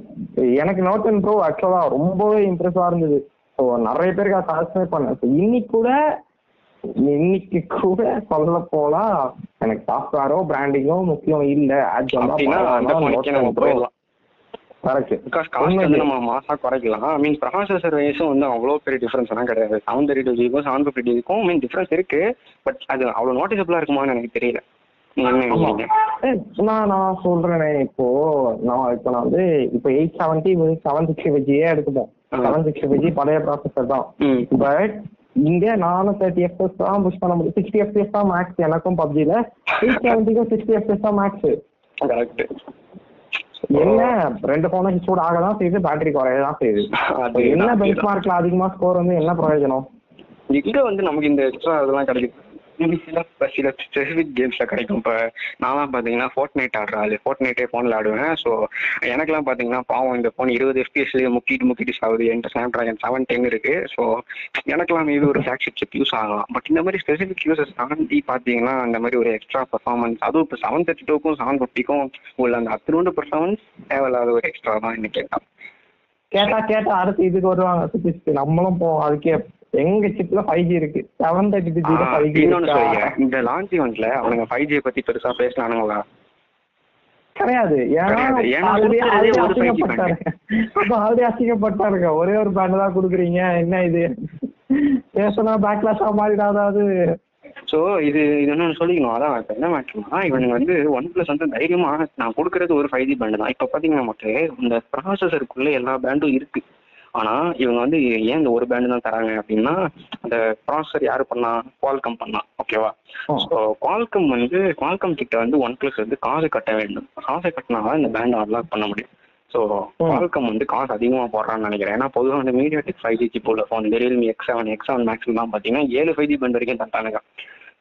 எனக்கு நோட் அண்ட் ப்ரோ ஆக்சுவலா ரொம்பவே இம்ப்ரெசிவா இருந்தது. ஸோ நிறைய பேருக்கு அதை சாட்டிஸ்ஃபை பண்ணேன். So, இன்னைக்கு கூட இன்னைக்கு கூட சொல்ல போனா எனக்கு சாஃப்ட்வேரோ பிராண்டிங்கோ முக்கியம் இல்ல. நம்ம மாசா குறைக்கலாம். ஐ மீன் ப்ராசஸர் வைஸும் வந்து அவ்வளோ பெரிய டிஃபரன்ஸ் எல்லாம் கிடையாது. செவன் தேர்ட்டி டூ ஜிக்கும் செவன் ஃபிஃப்டி ஜிக்கும் மீன் டிஃபரன்ஸ் இருக்கு. பட் அது அவ்வளோ நோட்டிசபிளா இருக்குமான்னு எனக்கு தெரியல. நான் நான் சொல்றேனே இப்போ நான் இப்போ நான் வந்து இப்போ eight seventy seven sixty five ஜியே எடுத்துப்போம். செவன் சிக்ஸ்டி ஃபைவ் ஜி பழைய ப்ராசஸர் தான். பட் இங்க நானும் தேர்ட்டி எஃப்எஸ் தான் புஷ் பண்ண முடியும். சிக்ஸ்டி எஃப்எஸ் தான் மேக்ஸ் எனக்கும் பப்ஜில எயிட் செவன்ட்டிக்கும் சிக்ஸ்டி எஃப்எஸ் தான் மேக்ஸ் கரெக்ட் என்ன? ரெண்டு போனும் சூட் ஆக தான் செய்யுது பேட்டரி குறைய தான் செய்யுது. என்ன பெஞ்ச் மார்க்ல அதிகமா ஸ்கோர் வந்து என்ன பிரயோஜனம்? இங்க வந்து நமக்கு இந்த எக்ஸ்ட்ரா இதெல்லாம் கிடைக்கும் இது சில சில ஸ்பெசிஃபிக் கேம்ஸ்ல கிடைக்கும். இப்போ நான்லாம் பார்த்தீங்கன்னா ஃபோர்ட் நைட் ஆடுற ஃபோர்ட் நைட்டே ஃபோனில் ஆடுவேன். ஸோ எனக்குலாம் பார்த்தீங்கன்னா பாவம் இந்த ஃபோன் இருபது எஃபிஎஸ்லேயே முக்கிட்டு முக்கிட்டு ஆகுது என்கிட்ட ஸ்னாப் ட்ராகன் செவன் டென் இருக்கு. ஸோ எனக்குலாம் மேபி ஒரு ஃபிளாக்ஷிப் சிப் யூஸ் ஆகலாம். பட் இந்த மாதிரி ஸ்பெசிஃபிக் யூசஸ் தாண்டி பார்த்தீங்கன்னா அந்த மாதிரி ஒரு எக்ஸ்ட்ரா பர்ஃபார்மன்ஸ் அதுவும் இப்போ செவன் தேர்ட்டி டூக்கும் செவன் ஃபிஃப்டிக்கும் உள்ள அந்த அத்தினோண்டு பர்ஃபார்மன்ஸ் தேவையில்லாத ஒரு எக்ஸ்ட்ரா தான் இன்னைக்கு கேட்டான் கேட்டா கேட்டா அடுத்து இதுக்கு வருவாங்க. நம்மளும் போவோம். அதுக்கே எங்க சிப்ல ஃபைவ் ஜி இருக்கு. Seven thirty G five G இன்னொன்னு இந்த லான்ச் இவெண்ட்ல அவனுங்க ஃபைவ் ஜியை பத்தி பெருசா பேசினானுங்களா கிடையாது. ஏன்னா கிடையாது. ஏன்னா already- கொடுத்ததே already ஒரு 5G அசிங்கப்பட்டாருங்க அப்ப ஆல்ரெடி அசிங்கப்பட்டாருங்க ஒரே ஒரு பேண்ட் தான் கொடுக்குறீங்க. என்ன இது? பேசினா பேக்லாஷா மாறிடாதாவது சோ இது இது என்னன்னு சொல்லிக்கணும். அதான் இப்ப என்ன மேட்டர்னா இவனுங்க வந்து ஒன் பிளஸ் வந்து தைரியமா நான் கொடுக்கறது ஒரு ஃபைவ் ஜி பேண்ட் தான். இப்ப பாத்தீங்கன்னா நமக்கு இந்த ப்ராசஸருக்குள்ள எல்லா பேண்டும் இருக்கு. ஆனா இவங்க வந்து ஏன் இந்த ஒரு பேண்டு தான் தராங்க அப்படின்னா அந்த ப்ராசஸர் யாரு பண்ணா? குவால்கம் பண்ணா. ஓகேவா ஸோ குவால்கம் வந்து குவால்கம் கிட்ட வந்து ஒன் பிளஸ் வந்து காசு கட்ட வேண்டும். காசை கட்டினா இந்த பேண்ட் அன்லாக் பண்ண முடியும். ஸோ குவால்கம் வந்து காசு அதிகமாக போடுறான்னு நினைக்கிறேன். ஏன்னா பொதுவாக வந்து மீடியாடெக் ஃபைவ் ஜி உள்ள ஃபோன் இந்த Realme X seven X seven மேக்ஸ்லாம் பார்த்தீங்கன்னா ஏழு ஃபைவ் ஜி பேண்ட் வரைக்கும் தட்டானுங்க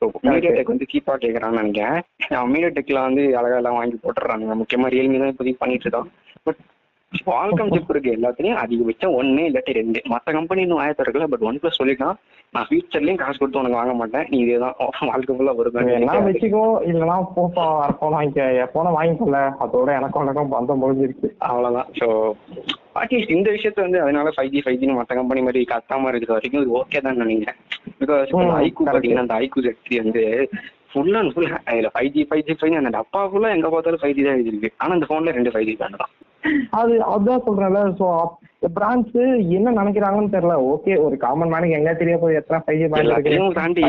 ஸோ மீடியாடெக் வந்து சீப்பாக கேட்குறான்னு நினைக்கிறேன். அவன் மீடியாடெக்ல வந்து அழகா எல்லாம் வாங்கி போட்டுறானுங்க முக்கியமாக ரியல்மி தான் இப்போதைக்கு பண்ணிட்டு இருக்கான் பட் குவால்கம் சிப் இருக்கு எல்லாத்துலயும் அதிகபட்சம் ஒன்னு இல்லாட்டி ரெண்டு. மற்ற கம்பெனி இன்னும் ஆயத்தம் இருக்குல்ல பட் ஒன் பிளஸ் சொல்லிட்டான் நான் ஃபியூச்சர்லயும் காசு கொடுத்து உனக்கு வாங்க மாட்டேன். நீ இதுதான் வாழ்க்கை ஃபுல்லா என்ன பேண்ட் வச்சுக்கோ இல்லைன்னா போப்பா வரப்போன வாங்கிக்க போன வாங்கிக்கல. அதோட எனக்கும் எனக்கும் பந்தம் முடிஞ்சிருக்கு அவ்வளவுதான். ஸோ அட்லீஸ்ட் இந்த விஷயத்த வந்து அதனால ஃபைவ் ஜி ஃபைவ் ஜின்னு மற்ற கம்பெனி மாதிரி கத்தாம இருக்கிற வரைக்கும் இது ஓகே தான் நினைக்கிறேன். பிகாஸ் ஐக்கு. பார்த்தீங்கன்னா அந்த ஐக்கு ஜெட்ரி வந்து ஃபுல் அண்ட் ஃபுல் அதில் five G five G five அந்த டப்பா ஃபுல்லாக எங்கே பார்த்தாலும் ஃபைவ் ஜி தான் எழுதிருக்கு ஆனால் இந்த ஃபோனில் ரெண்டு ஃபைவ் ஜி பேண்ட் தான். அது அதான் சொல்றேன்ல ஸோ பிரான்ச் என்ன நினைக்கிறாங்கன்னு தெரியல. ஓகே ஒரு காமன் மேனுக்கு எங்க தெரிய போய் எத்தனை ஃபைவ் ஜி எல்லாத்தையும் தாண்டி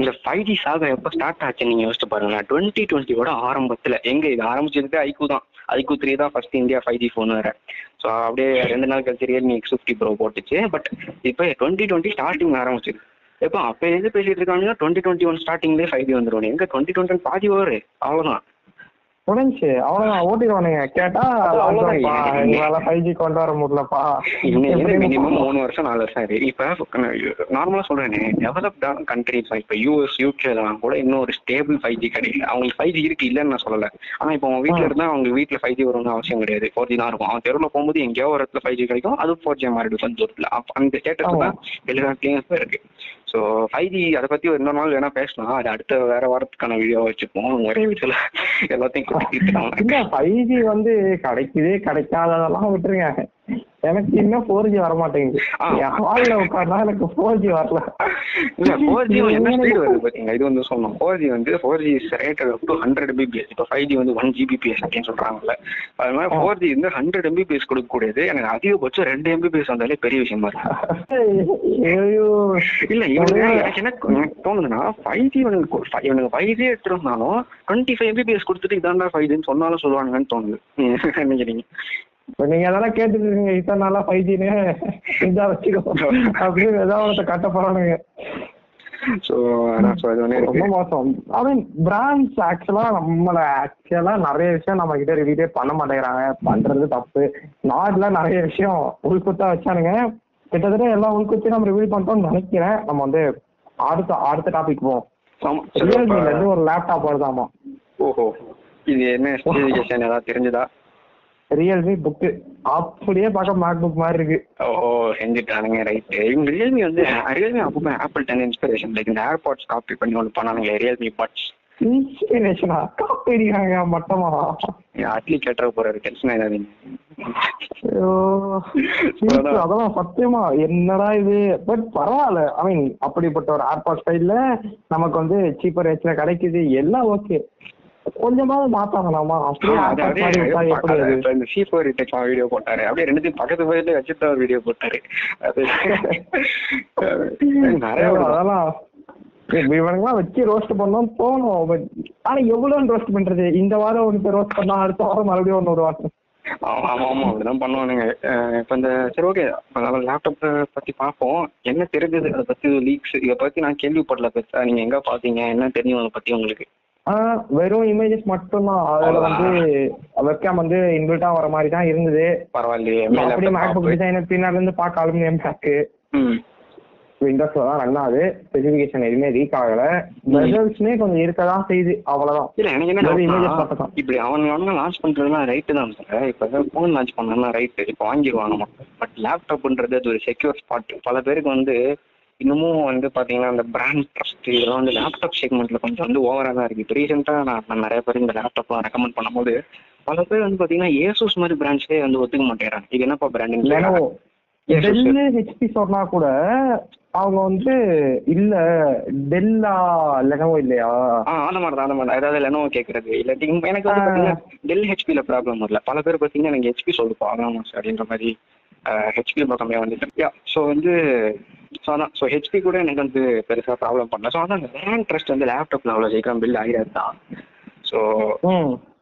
இந்த ஃபைவ் ஜி சாக எப்போ ஸ்டார்ட் ஆச்சு நீங்க யோசிச்சு பாருங்க. டுவெண்ட்டி டுவெண்ட்டியோட ஆரம்பத்துல எங்க இது ஆரம்பிச்சதுக்கு ஐக்கு தான். ஐக்கு த்ரீ தான் first India five G phone வேற. ஸோ அப்படியே ரெண்டு நாள் கழிச்சு ரியல்மி எக்ஸ் ஃபிஃப்டி ப்ரோ போட்டுச்சு. பட் இப்போ டுவெண்ட்டி டுவெண்ட்டி ஸ்டார்டிங் ஆரம்பிச்சிது எப்போ அப்போ எது பேசிட்டு இருக்காங்க டுவெண்ட்டி டுவெண்ட்டி ஒன் ஸ்டார்டிங்லேயே ஃபைவ் ஜி வந்துடும் எங்க டுவெண்ட்டி டுவெண்ட்டி பாதி வரு அவ்வளோதான் முடிஞ்சு. அவ்வளவுதான். ஓட்டிடுவானுங்க. கேட்டா. இவங்களால ஃபைவ் ஜி கொண்டு வர முடியலப்பா. மினிமம் மூணு வருஷம் நாலு வருஷம் ஆகுது. இப்போ நார்மலா சொல்றேனே டெவலப்டான கண்ட்ரிஸ் இப்போ யூஎஸ் யூகேலாம் கூட இன்னும் ஒரு ஸ்டேபிள் ஃபைவ் ஜி கிடைக்கல. அவங்களுக்கு ஃபைவ் ஜி இருக்கு இல்லைன்னு நான் சொல்லல. ஆனா இப்போ அவங்க வீட்ல இருந்தா அவங்க வீட்ல ஃபைவ் ஜி வரும்னு அவசியம் கிடையாது. ஃபோர் ஜி தான் இருக்கும். அவன் தெருவில் போகும்போது எங்கேயோ ஒரு இடத்துல ஃபைவ் ஜி கிடைக்கும். அது ஃபோர் ஜி மாறிடும் கொஞ்சம் தூரத்துல. அந்த ஸ்டேட்டஸ் தான் வெளிநாட்டுலயும் இருக்கு. ஸோ ஃபைவ் ஜி அதை பத்தி ஒரு இன்னொரு நாள் வேணா பேசலாம். அது அடுத்த வேற வாரத்துக்கான வீடியோ வச்சுப்போம். ஒரே வீட்டுல எல்லாத்தையும் ஃபைவ் ஜி வந்து கிடைக்குதே கிடைக்காததெல்லாம் விட்டுருங்க. எனக்கு இன்னும் ஃபோர் ஜி வர மாட்டேங்குது ஹால்ல உட்கார்ந்தா எனக்கு ஃபோர் ஜி வரல. இல்ல ஃபோர் ஜி என்ன ஸ்பீடு வருது [laughs] பாத்தீங்க இது வந்து சொல்லணும். ஃபோர் ஜி வந்து four G rate up to hundred Mbps இப்போ ஃபைவ் ஜி வந்து ஒன் ஜிபிபிஎஸ் அப்படின்னு சொல்றாங்கல்ல. அது மாதிரி ஃபோர் ஜி வந்து ஹண்ட்ரட் எம்பிபிஎஸ் கொடுக்கக்கூடியது. எனக்கு அதிகபட்சம் ரெண்டு எம்பிபிஎஸ் வந்தாலே பெரிய விஷயமா இருக்கு. இல்ல இவனுங்க எனக்கு என்ன எனக்கு தோணுதுன்னா ஃபைவ் ஜி இவனுக்கு இவனுக்கு ஃபைவ் ஜி எடுத்துருந்தாலும் டுவெண்ட்டி ஃபைவ் எம்பிபிஎஸ் கொடுத்துட்டு இதாண்டா ஃபைவ் ஜின்னு சொன்னாலும் சொல்லுவானுங்கன்னு தோணுது. நினைக்கிறீங்க? நீங்க அதெல்லாம் கேட்டுட்டு இருக்கீங்க இத்தனை நாளா ஃபைவ் ஜின்னு இதா வச்சுக்கோ. அப்படின்னு ஏதாவது ஒருத்த கட்ட போறானுங்க. ரொம்ப மோசம். மீன் பிராண்ட்ஸ் ஆக்சுவலா நம்மள ஆக்சுவலா நிறைய விஷயம் நம்ம கிட்ட ரிவீட்டே பண்ண மாட்டேங்கிறாங்க. பண்றது தப்பு. நாட்ல நிறைய விஷயம் உள்குத்தா வச்சானுங்க. கிட்டத்தட்ட எல்லாம் உள்குத்தி நம்ம ரிவீல் பண்ணிட்டோம்னு நினைக்கிறேன். நம்ம வந்து அடுத்த அடுத்த டாபிக் போவோம். ரியல்மில இருந்து ஒரு லேப்டாப் வருதாமா? ஓஹோ. இது என்ன ஸ்பெசிஃபிகேஷன் ஏதாவது தெரிஞ்சுதா? ரியல்மி புக்கு அப்படியே பார்க்க மேக் புக் மாதிரி இருக்கு. ஓ செஞ்சுட்டானுங்க ரைட் இவங்க ரியல்மி வந்து ரியல்மி அப்பவுமே ஆப்பிள் டென் இன்ஸ்பிரேஷன் லைக் இந்த ஏர்பாட்ஸ் காப்பி பண்ணி ஒன்று பண்ணானுங்க ரியல்மி பட்ஸ் இன்ஸ்பிரேஷனா காப்பி அடிக்கிறாங்க மட்டமா அட்லி கேட்டுற போறாரு டென்ஷன் ஆயிடாதீங்க. அதெல்லாம் சத்தியமா என்னடா இது? பட் பரவாயில்ல. ஐ மீன் அப்படிப்பட்ட ஒரு ஏர்பாட் ஸ்டைல்ல நமக்கு வந்து சீப்பர் ரேட்ல கிடைக்குது. எல்லாம் ஓகே கொஞ்சமாவது மாத்தாங்களாமா? இந்த சி ஃபோர் வீடியோ போட்டாரு. அப்படியே ரெண்டுத்தையும் பக்கத்து பக்கத்துல வச்சுட்டு ஒரு வீடியோ போட்டாரு. அது நிறைய. அதெல்லாம் இவனுங்களாம் வச்சு ரோஸ்ட் பண்ணோம் தோணும் பட் ஆனா எவ்வளவு ரோஸ்ட் பண்றது? இந்த வாரம் ஒன்று ரோஸ்ட் பண்ணா அடுத்த வாரம் மறுபடியும் ஒன்று விடுவாங்க ஆமா ஆமா ஆமா. அப்படிதான் பண்ணுவானுங்க. இப்ப இந்த சரி ஓகே லேப்டாப் பத்தி பார்ப்போம். என்ன தெரிஞ்சது? அதை பத்தி லீக்ஸ் இதை பத்தி நான் கேள்விப்படல பெருசா. நீங்க எங்க பாத்தீங்க? என்ன தெரியும்? அதை பத்தி உங்களுக்கு? வெறும் இமேஜஸ் மட்டும்தான். அதுல வந்து வெப்கேம் வந்து இன்பில்ட்டா வர மாதிரி தான் இருந்தது. பரவாயில்லையே. அப்படியே மேக்புக் டிசைனர் பின்னாடி இருந்து பார்க்க அலுமினியம் பேக்கு ம். விண்டோஸ்ல தான் ரன் ஆகுது. ஸ்பெசிஃபிகேஷன் எதுவுமே லீக் ஆகல. ரிசல்ட்ஸ்மே கொஞ்சம் இருக்க தான் செய்யுது. அவ்வளவுதான். இல்ல எனக்கு என்ன மட்டும் தான். இப்படி அவன் அவன் லான்ச் பண்றதுலாம் ரைட்டு தான் சார் இப்ப போன் லான்ச் பண்ணா ரைட்டு இப்போ வாங்கிடுவாங்க பட் லேப்டாப்ன்றது அது ஒரு செக்யூர் ஸ்பாட் பல பேருக்கு வந்து இன்னமும் வந்து பாத்தீங்கன்னா அந்த பிராண்ட் ட்ரஸ்ட் இதெல்லாம் வந்து லேப்டாப் செக்மெண்ட்ல கொஞ்சம் வந்து ஓவரா தான் இருக்கு. இப்போ ரீசெண்டா நான் நான் நிறைய பேர் இந்த லேப்டாப்லாம் ரெக்கமெண்ட் பண்ணும்போது பல பேர் வந்து பாத்தீங்கன்னா ஏசூஸ் மாதிரி பிராண்ட்ஸே வந்து ஒத்துக்க மாட்டேங்கிறாங்க. இது என்னப்பா brand Lenovo Yes, yes, Dell HP சொன்னா கூட அவங்க வந்து இல்ல டெல்லா லெனோவோ இல்லையா? ஆ அந்த மாதிரி தான் அந்த மாதிரி. ஏதாவது லெனோவோ கேட்கறது இல்லாட்டி எனக்கு வந்து பாத்தீங்கன்னா டெல் ஹெச்பியில் ப்ராப்ளம் வரல பல பேர் பார்த்தீங்கன்னா எனக்கு ஹெச்பி சொல்லுப்பா அதான் சார் அப்படின்ற மாதிரி ஹெச்பி பக்கமே வந்துட்டு ஸோ வந்து ஸோ அதான் ஸோ ஹெச்பி கூட எனக்கு வந்து பெருசாக ப்ராப்ளம் பண்ணல. ஸோ அதான் பிராண்ட் ட்ரஸ்ட் வந்து லேப்டாப்ல அவ்வளோ சீக்கிரம் பில் ஆகிறது தான் ஸோ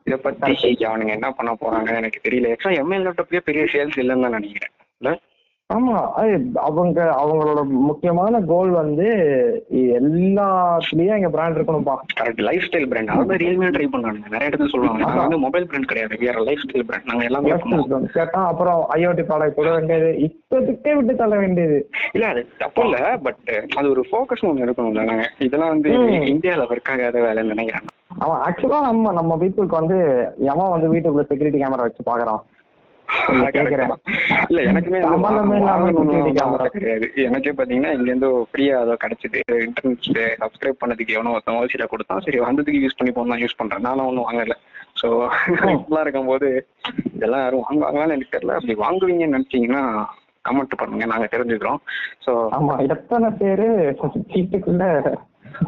இதை பற்றி அவனுங்க என்ன பண்ண போறாங்க எனக்கு தெரியல. ஆக்சுவலாக எம்ஐ லேப்டாப்லேயே பெரிய சேல்ஸ் இல்லைன்னு தான் நினைக்கிறேன். இல்லை ஆமா அவங்க அவங்களோட முக்கியமான கோல் வந்து எல்லாத்துலயும் எங்க பிராண்ட் இருக்கணும்பா கரெக்ட் லைஃப் ஸ்டைல் பிராண்ட் அவங்க ரியல்மே ட்ரை பண்றாங்க நிறைய இடத்துல சொல்லுவாங்க. நாங்கள் வந்து மொபைல் பிராண்ட் கிடையாது. வேற லைஃப் ஸ்டைல் பிராண்ட் நாங்கள் எல்லாமே கேட்டா அப்புறம் ஐஓடி ப்ராடக்ட் கூட வேண்டியது. இப்போதுக்கே விட்டு தள்ள வேண்டியது. இல்ல அது தப்பு இல்ல. பட் அது ஒரு ஃபோக்கஸ் ஒன்று இருக்கணும்ல. நாங்க இதெல்லாம் வந்து. இந்தியால ஒர்க் ஆகாத வேலைன்னு நினைக்கிறேன். அவன் ஆக்சுவலா நம்ம நம்ம பீப்புளுக்கு வந்து எவன் வந்து வீட்டுக்குள்ள செக்யூரிட்டி கேமரா வச்சு பாக்குறான். இல்ல எனக்குமே கிடையாது. எனக்கே பாத்தீங்கன்னா இங்க இருந்து ஃப்ரீயா அதோ கிடைச்சது. இன்டர்நெட் சப்ஸ்கிரைப் பண்ணதுக்கு எவனோ ஒருத்தன் ஓசியில கொடுத்தான். சரி வந்ததுக்கு யூஸ் பண்ணி போனா யூஸ் பண்றேன். நானும் ஒன்றும் வாங்கல. ஸோ இப்பெல்லாம் இருக்கும்போது இதெல்லாம் யாரும் எனக்கு தெரியல. அப்படி வாங்குவீங்கன்னு நினைச்சீங்கன்னா கமெண்ட் பண்ணுங்க. நாங்க தெரிஞ்சுக்கிறோம். ஆமா எத்தனை பேரு வீட்டுக்குள்ள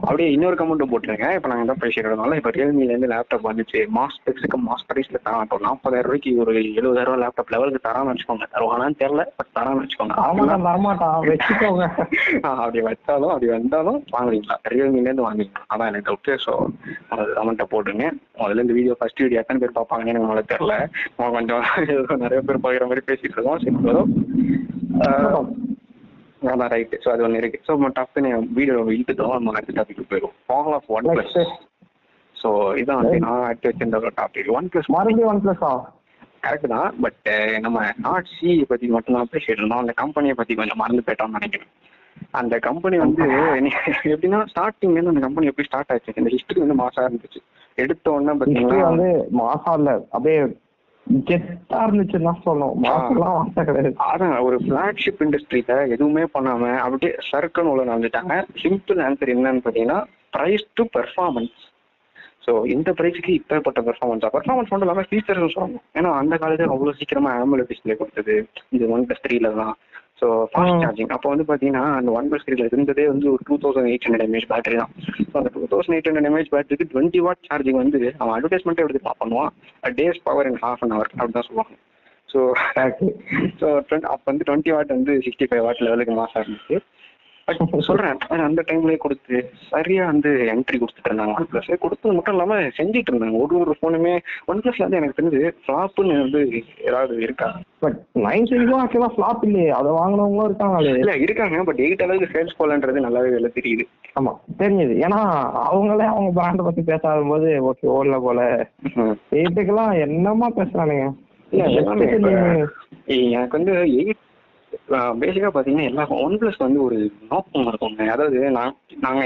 அப்படியே இன்னொரு கமெண்ட் போட்டுருங்க. இப்போ நாங்கள் தான் பேசிடுறதுனால இப்போ ரியல்மிலேருந்து லேப்டாப் வந்துச்சு. மாஸ் ஸ்பெக்ஸுக்கு மாஸ் ப்ரைஸில் தரான். இப்போ நாற்பதாயிரம் ரூபாய்க்கு ஒரு எழுபதாயிரம் ரூபா லேப்டாப் லெவலுக்கு தரான்னு வச்சுக்கோங்க. தருவானான்னு தெரில பட் தரான்னு வச்சுக்கோங்க. வரமாட்டான் வச்சுக்கோங்க. [laughs] அப்படி வச்சாலும் அப்படி வந்தாலும் வாங்குவீங்களா ரியல்மிலேருந்து வாங்குவீங்களா அதான் எனக்கு டவுட்டு ஸோ அது கமெண்ட்டை போட்டுங்க முதல்ல இந்த வீடியோ ஃபர்ஸ்ட் வீடியோ எத்தனை பேர் பார்ப்பாங்கன்னு எனக்கு முதல்ல தெரில கொஞ்சம் [laughs] நிறைய பேர் பார்க்குற மாதிரி பேசிட்டு இருக்கோம். சரி அதான் ரைட்டு ஸோ அது ஒன்று இருக்கு. ஸோ நம்ம டப்புன்னு வீடியோ இழுத்துட்டோம் நம்ம அடுத்த டாபிக் போயிடும் fall of OnePlus. So இதான் வந்து நான் எடுத்து வச்சிருந்த டாபிக் ஒன் ப்ளஸ் மறுபடியும் ஒன் பிளஸா கரெக்ட் தான். பட் நம்ம நாட் சி பற்றி மட்டும் தான் பேசிட்டு இருந்தோம் அந்த கம்பெனியை பற்றி கொஞ்சம் மறந்து போயிட்டோம்னு நினைக்கிறேன். அந்த கம்பெனி வந்து எப்படின்னா ஸ்டார்டிங்லேருந்து அந்த கம்பெனி எப்படி ஸ்டார்ட் ஆச்சு? இந்த ஹிஸ்டரி வந்து மாசா இருந்துச்சு. எடுத்த உடனே ஹிஸ்டரி பார்த்தீங்கன்னா வந்து மாசம் இல்ல. அப்படியே கெத்தா இருந்துச்சுன்னு சொல்லணும். மாசம்லாம் மாசம் கிடையாது. அதான் ஒரு ஃபிளாக்ஷிப் இண்டஸ்ட்ரியில எதுவுமே பண்ணாம அப்படியே சர்க்குன்னு உள்ள நடந்துட்டாங்க சிம்பிள் ஆன்சர் என்னன்னு பார்த்தீங்கன்னா ப்ரைஸ் டு பெர்ஃபார்மன்ஸ் ஸோ இந்த ப்ரைஸுக்கு இப்பேற்பட்ட பெர்ஃபார்மன்ஸ் பெர்ஃபார்மன்ஸ் மட்டும் இல்லாமல் ஃபீச்சர்ஸ் சொல்லணும். ஏன்னா அந்த காலத்துல அவ்வளோ சீக்கிரமா ஆம்புலர் டிஸ்பிளே கொடுத்தது. இந்த ஒன் ப்ளஸ் த்ரீல தான். So fast. சார்ஜிங் அப்போ வந்து பார்த்தீங்கன்னா அந்த ஒன் ப்ளஸ் த்ரீல இருந்ததே வந்து ஒரு two thousand eight hundred mAh battery தான். ஸோ அந்த two thousand eight hundred mAh பேட்டரிக்கு டுவெண்ட்டி வாட் சார்ஜிங் வந்து அவன் அட்வர்டைஸ்மெண்ட்டே எடுத்து பண்ணுவான் day's power in half an hour அப்படி தான் சொல்லுவாங்க. ஸோ ஸோ அப்போ வந்து டுவெண்ட்டி வாட் வந்து சிக்ஸ்டி ஃபைவ் வாட் லெவலுக்கு மாசம் இருந்துச்சு சொல்றேன். அந்த டைம்லயே கொடுத்து சரியா வந்து என்ட்ரி கொடுத்துட்டு இருந்தாங்க. ஒன் பிளஸ் கொடுத்தது மட்டும் இல்லாம செஞ்சுட்டு இருந்தாங்க. ஒரு ஒரு ஃபோனுமே ஒன் பிளஸ்ல வந்து எனக்கு தெரிஞ்சு ஃபிளாப்னு வந்து ஏதாவது இருக்கா பட் நைன் சீரிஸும் ஆக்சுவலா ஃபிளாப் இல்லையே. அதை வாங்கினவங்களும் இருக்காங்களே இல்ல இருக்காங்க. பட் எயிட் அளவுக்கு சேல்ஸ் போலன்றது நல்லாவே வெளில தெரியுது. ஆமா தெரிஞ்சது. ஏன்னா அவங்களே அவங்க பிராண்டை பத்தி பேசாத போது ஓகே ஓடல போல. எயிட்டுக்கெல்லாம் என்னமா பேசுறானுங்க? எனக்கு வந்து எயிட் பேசிக்கா பாத்தீங்கன்னா எல்லா ஒன் பிளஸ் வந்து ஒரு நோக்கம் இருக்குங்க. அதாவது நான் நாங்க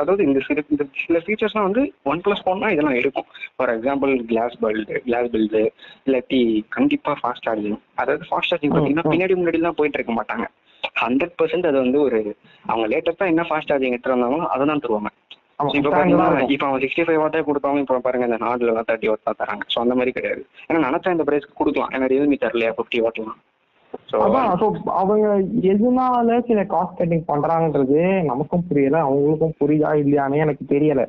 அதாவது இந்த சில இந்த சில ஃபீச்சர்ஸ்லாம் வந்து ஒன் பிளஸ் போனா இதெல்லாம் இருக்கும் for example glass build glass build இல்லாட்டி கண்டிப்பா ஃபாஸ்ட் சார்ஜிங் அதாவது ஃபாஸ்ட் சார்ஜிங் பார்த்தீங்கன்னா. பின்னாடி முன்னாடிலாம் போயிட்டு இருக்க மாட்டாங்க. ஹண்ட்ரட் பர்சன்ட் அது வந்து ஒரு அவங்க லேட்டஸ்டா என்ன ஃபாஸ்ட் சார்ஜிங் எடுத்துட்டு வந்தாங்களோ அதை தான் தருவாங்க. இப்போ பாத்தீங்கன்னா இருக்கும். இப்போ அவன் சிக்ஸ்டி ஃபைவ் வாட்டே கொடுத்தவங்க இப்போ பாருங்க இந்த நாடுல தேர்ட்டி வாட் தான் தராங்க. ஸோ அந்த மாதிரி கிடையாது. ஏன்னா நினைச்சா இந்த பிரைஸ்க்கு கொடுக்கலாம். ஏன்னா ரியல்மி தரலையா ஃபிஃப்டி வாட்லாம் அவங்க எதனால சில காஸ்ட் கட்டிங் பண்றாங்கன்றது நமக்கும் புரியல அவங்களுக்கும் புரியுதா இல்லையானே எனக்கு தெரியல.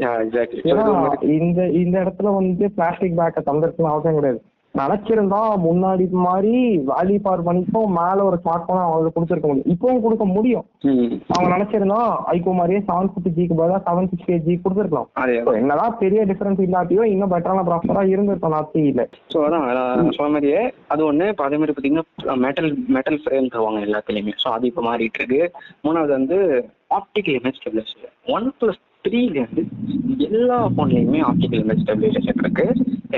இந்த இந்த இடத்துல வந்து பிளாஸ்டிக் பேக்கை தந்திருக்குன்னு அவசியம் கிடையாது. நினைச்சிருந்தா முன்னாடி மாதிரி வேல்யூ ஃபார் மணிக்கும் மேல ஒரு ஸ்மார்ட் போன் அவங்களுக்கு கொடுத்துருக்க முடியும். இப்பவும் கொடுக்க முடியும். அவங்க நினைச்சிருந்தா ஐகோ மாதிரியே செவன் ஃபிஃப்டி ஜிக்கு பதிலாக செவன் சிக்ஸ்டி எயிட் ஜி கொடுத்துருக்கலாம். என்னதான் பெரிய டிஃபரன்ஸ் இல்லாட்டியோ இன்னும் பெட்டரான ப்ராசரா இருந்திருக்கும் நாத்தி இல்ல ஸோ அதான் சொன்ன மாதிரியே அது ஒன்று இப்போ அதே மாதிரி பார்த்தீங்கன்னா மெட்டல் மெட்டல் ஃப்ரேம் தருவாங்க எல்லாத்துலேயுமே. ஸோ அது இப்போ மாறிட்டு இருக்கு. மூணாவது வந்து optical image stabilisation OnePlus த்ரீலேருந்து எல்லா ஃபோன்லேயுமே ஆப்டிக்கல் இமேஜ் ஸ்டெபிலைசேஷன் இருக்கு.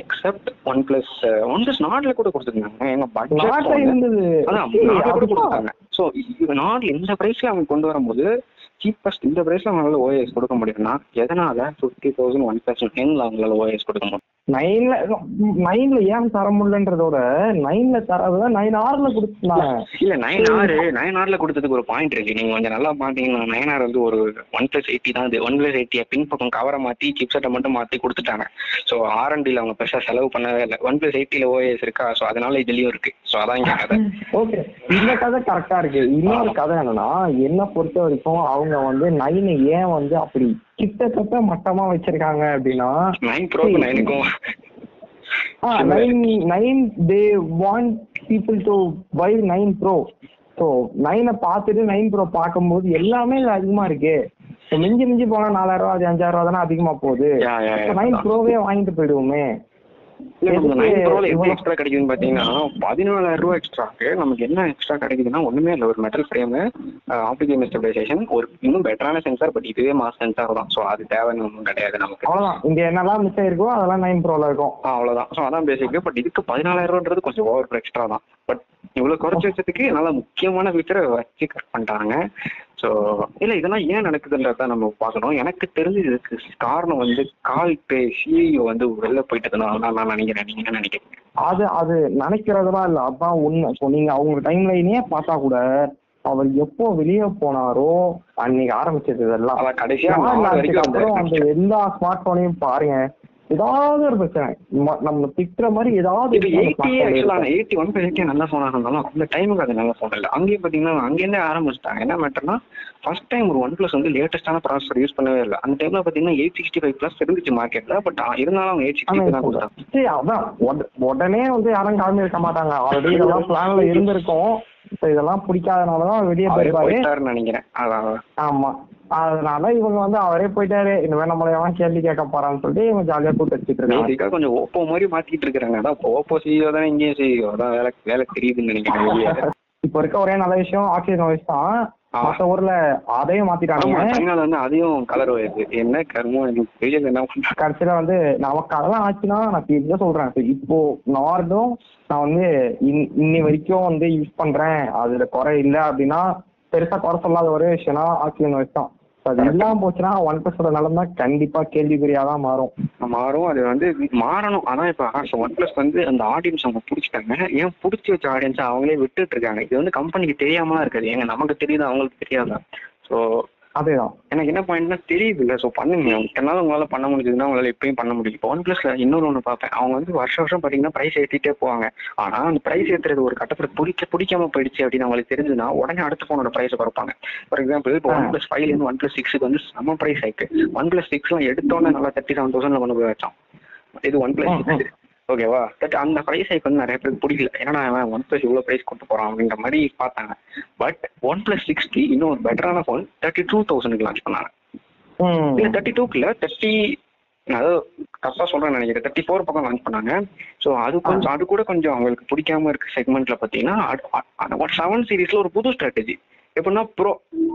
Except OnePlus OnePlus நாட்டில் கூட கொடுத்துருந்தாங்க. எங்க பட்ஜெட் இருந்தது. அதான் நாட்டில் கூட. கொடுத்தாங்க ஸோ நாட்டில் இந்த ப்ரைஸ்ல அவங்க கொண்டு வரும்போது சீப்பஸ்ட் இந்த ப்ரைஸ்ல அவங்களால ஓஎஸ் கொடுக்க முடியும்னா எதனால ஃபிஃப்டி தௌசண்ட் ஒன் ப்ளஸ் டென்ல அவங்களால ஓஎஸ் கொடுக்க முடியும்? நைன்ல நைன்ல ஏன் தர முடியலன்றதோட நைன்ல தரத நைன் ஆர்ல கொடுத்துருந்தாங்க இல்ல நைன் ஆறு நைன் ஆர்ல கொடுத்ததுக்கு ஒரு பாயிண்ட் இருக்கு. நீங்க கொஞ்சம் நல்லா பாத்தீங்கன்னா நைன் ஆர் வந்து ஒரு ஒன் பிளஸ் எயிட்டி தான் இது. ஒன் பிளஸ் எயிட்டியை பின் பக்கம் கவரை மாத்தி சிப்செட்டை மட்டும் மாத்தி கொடுத்துட்டாங்க. ஸோ ஆர்என்டில அவங்க பெருசா செலவு பண்ணவே இல்லை. ஒன் பிளஸ் எயிட்டில ஓஎஸ் இருக்கா? ஸோ அதனால இதுலயும் இருக்கு. ஸோ அதான் இங்க கதை. [laughs] ஓகே இந்த கதை கரெக்டா இருக்கு. இன்னொரு கதை என்னன்னா என்ன பொறுத்த வரைக்கும் அவங்க வந்து நைனை ஏன் வந்து அப்படி கிட்டத்தட்ட மட்டமா வச்சிருக்காங்க அப்படின்னா nine pro நைனுக்கும் nine nine they want people to buy nine pro so நைனை பார்த்துட்டு நைன் ப்ரோ பார்க்கும்போது எல்லாமே இது அதிகமா இருக்கு. மிஞ்சி மிஞ்சி போனா நாலாயிரம் ரூபா அது அஞ்சாயிரம் ரூபா தானே அதிகமா போகுது. நைன் ப்ரோவே வாங்கிட்டு போயிடுவோமே. எக்ஸ்ட்ரா கிடைக்குதுன்னு பாத்தீங்கன்னா பதினாலாயிரம் ரூபாய் எக்ஸ்ட்ராக்கு நமக்கு என்ன எக்ஸ்ட்ரா கிடைக்குதுன்னா ஒண்ணுமே இல்லை. ஒரு மெட்டல் ஃப்ரேம் ஆப்டிகல் ஸ்டெபிலைசேஷன் ஒரு இன்னும் பெட்டரான சென்சார் பட் இதுவே மாஸ் சென்சார் தான். ஸோ அது தேவைன்னு ஒன்றும் கிடையாது நமக்கு. அவ்வளவுதான். இங்க என்னெல்லாம் மிஸ் ஆயிருக்கோ அதெல்லாம் நைன் ப்ரோல இருக்கும். ஸோ அதான் பேசிக் பட் இதுக்கு பதினாலாயிரம் ரூபான்றது கொஞ்சம் ஓவர் எக்ஸ்ட்ரா தான். பட் இவ்வளவு குறைச்சி வச்சதுக்கு நல்ல முக்கியமான ஃபீச்சரை வச்சு கட் பண்ணிட்டாங்க ஸோ இல்ல இதெல்லாம் ஏன் நடக்குதுன்றத நம்ம பார்க்கணும். எனக்கு தெரிஞ்சு இதுக்கு காரணம் வந்து கால் பே சிஇஓ வந்து வெளில போயிட்டதுனால தான் நான் நினைக்கிறேன். நீங்க என்ன நினைக்கிறீங்க? அது அது நினைக்கிறதுலாம் இல்ல. அதான் உண்மை. ஸோ நீங்க அவங்க டைம் லைனே பார்த்தா கூட அவர் எப்போ வெளியே போனாரோ அன்னைக்கு ஆரம்பிச்சது இதெல்லாம். கடைசியா அந்த எல்லா ஸ்மார்ட் போனையும் பாருங்க. ஏதாவது ஒரு பிரச்சனை. நம்ம திட்டுற மாதிரி ஏதாவது இது எயிட்டி smart phone ஆக்சுவலா இருக்கும். எயிட்டி ஒன் எயிட்டி நல்ல ஃபோனாக இருந்தாலும் அந்த டைமுக்கு அது நல்ல ஃபோன் இல்லை அங்கேயும் பார்த்தீங்கன்னா அங்கேருந்தே ஆரம்பிச்சிட்டாங்க. என்ன மேட்டர்னா ஃபர்ஸ்ட் டைம் ஒரு ஒன் ப்ளஸ் வந்து லேட்டஸ்டான ப்ராசஸர் யூஸ் பண்ணவே இல்லை. அந்த டைம்ல பார்த்தீங்கன்னா எயிட் சிக்ஸ்டி ஃபைவ் ப்ளஸ் இருந்துச்சு மார்க்கெட்ல பட் இருந்தாலும் அவங்க எயிட் சிக்ஸ்டி தான் கொடுத்தாங்க. அதான். உடனே வந்து யாரும் கிளம்பி இருக்க மாட்டாங்க. ஆல்ரெடி இதெல்லாம் பிளான்ல [laughs] இருந்திருக்கும். இதெல்லாம் பிடிக்காதனாலதான் வெளியே போயிருப்பாரு. நினைக்கிறேன். ஆமா. அதனால இவங்க வந்து அவரே போயிட்டாரு. இனிமே நம்மள எவன் கேள்வி கேட்க போறான்னு சொல்லிட்டு இவங்க ஜாலியா கூட்டு வச்சுட்டு இருக்காங்க. கொஞ்சம் ஓப்போ மாதிரி மாத்திட்டு இருக்காங்க அதான் ஓப்போ சிஇஓ தானே இங்கேயும் சிஇஓ அதான் வேலை வேலை தெரியுதுன்னு நினைக்கிறேன். இப்ப இருக்க ஒரே நல்ல விஷயம் ஆக்சிஜன் வாய்ஸ் தான். மத்த ஊர்ல அதையும் மாத்திட்டாங்க சைனால வந்து அதையும் கலர் வருது என்ன கர்மம் எனக்கு தெரியல என்ன கடைசியில வந்து நமக்கு அதெல்லாம் ஆச்சுன்னா நான் இப்ப சொல்றேன். இப்ப நார்டும் நான் வந்து இன்- இன்னி வரைக்கும் வந்து யூஸ் பண்றேன். அதுல குறை இல்ல அப்படின்னா பெருசா குறை சொல்லாத ஒரே விஷயம்னா ஆக்சிஜன் வாய்ஸ் தான். அது இல்லாம போச்சுன்னா ஒன் பிளஸோட நிலைமை கண்டிப்பா கேள்விக்குறியா தான் மாறும். மாறும். அது வந்து மாறணும். ஆனா இப்ப ஒன் பிளஸ் வந்து அந்த ஆடியன்ஸ் அவங்க பிடிச்சிட்டாங்க. ஏன் பிடிச்சி வச்ச ஆடியன்ஸ் அவங்களே விட்டுட்டு இருக்காங்க? இது வந்து கம்பெனிக்கு தெரியாமலாம் இருக்காது. ஏங்க நமக்கு தெரியுது? அவங்களுக்கு தெரியாதா? ஸோ அதேதான். எனக்கு என்ன பாயிண்ட்னா தெரியுது இல்லை ஸோ பண்ணுங்க. என்னால உங்களால பண்ண முடிஞ்சதுன்னா உங்களால எப்பயும் பண்ண முடியும். இப்போ ஒன் பிளஸ்ல இன்னொரு ஒன்று பார்ப்பேன். அவங்க வந்து வருஷம் வருஷம் பார்த்தீங்கன்னா ப்ரைஸ் ஏற்றிட்டே போவாங்க. ஆனா அந்த ப்ரைஸ் ஏற்றுறது ஒரு கட்டத்தில் பிடிக்க பிடிக்காம போயிடுச்சு அப்படின்னு அவங்களுக்கு தெரிஞ்சுன்னா உடனே அடுத்த ஃபோனோட ப்ரைஸை குறைப்பாங்க. ஃபார் எக்ஸாம்பிள் இப்போ ஒன் பிளஸ் ஃபைவ்லேருந்து ஒன் பிளஸ் சிக்ஸுக்கு வந்து செம ப்ரைஸ் ஆயிருக்கு ஒன் பிளஸ் சிக்ஸ்லாம் எடுத்தோன்னே நல்லா தேர்ட்டி செவன் தௌசண்ட்ல கொண்டு போய் வச்சோம் இது ஒன் பிளஸ். சிக்ஸ் ஓகேவா பட் அந்த ப்ரைஸ் ஹைக் வந்து நிறைய பேருக்கு பிடிக்கல ஏன்னா அவன் ஒன் பிளஸ் இவ்வளோ ப்ரைஸ் கொண்டு போறான் அப்படின்ற மாதிரி பார்த்தாங்க. பட் ஒன் பிளஸ் சிக்ஸ்டி இன்னும் ஒரு பெட்டரான ஃபோன் தேர்ட்டி டூ தௌசண்ட்க்கு லான்ச் பண்ணாங்க. இல்ல தேர்ட்டி டூக்குல தேர்ட்டி அதாவது கரெக்டாக சொல்றேன்னு நினைக்கிறேன். தேர்ட்டி ஃபோர் பக்கம் லான்ச் பண்ணாங்க. ஸோ அது கொஞ்சம் அது கூட கொஞ்சம் அவங்களுக்கு பிடிக்காம இருக்க செக்மெண்ட்ல பார்த்தீங்கன்னா செவன் சீரீஸ்ல ஒரு புது ஸ்ட்ராட்டஜி எப்படின்னா ப்ரோ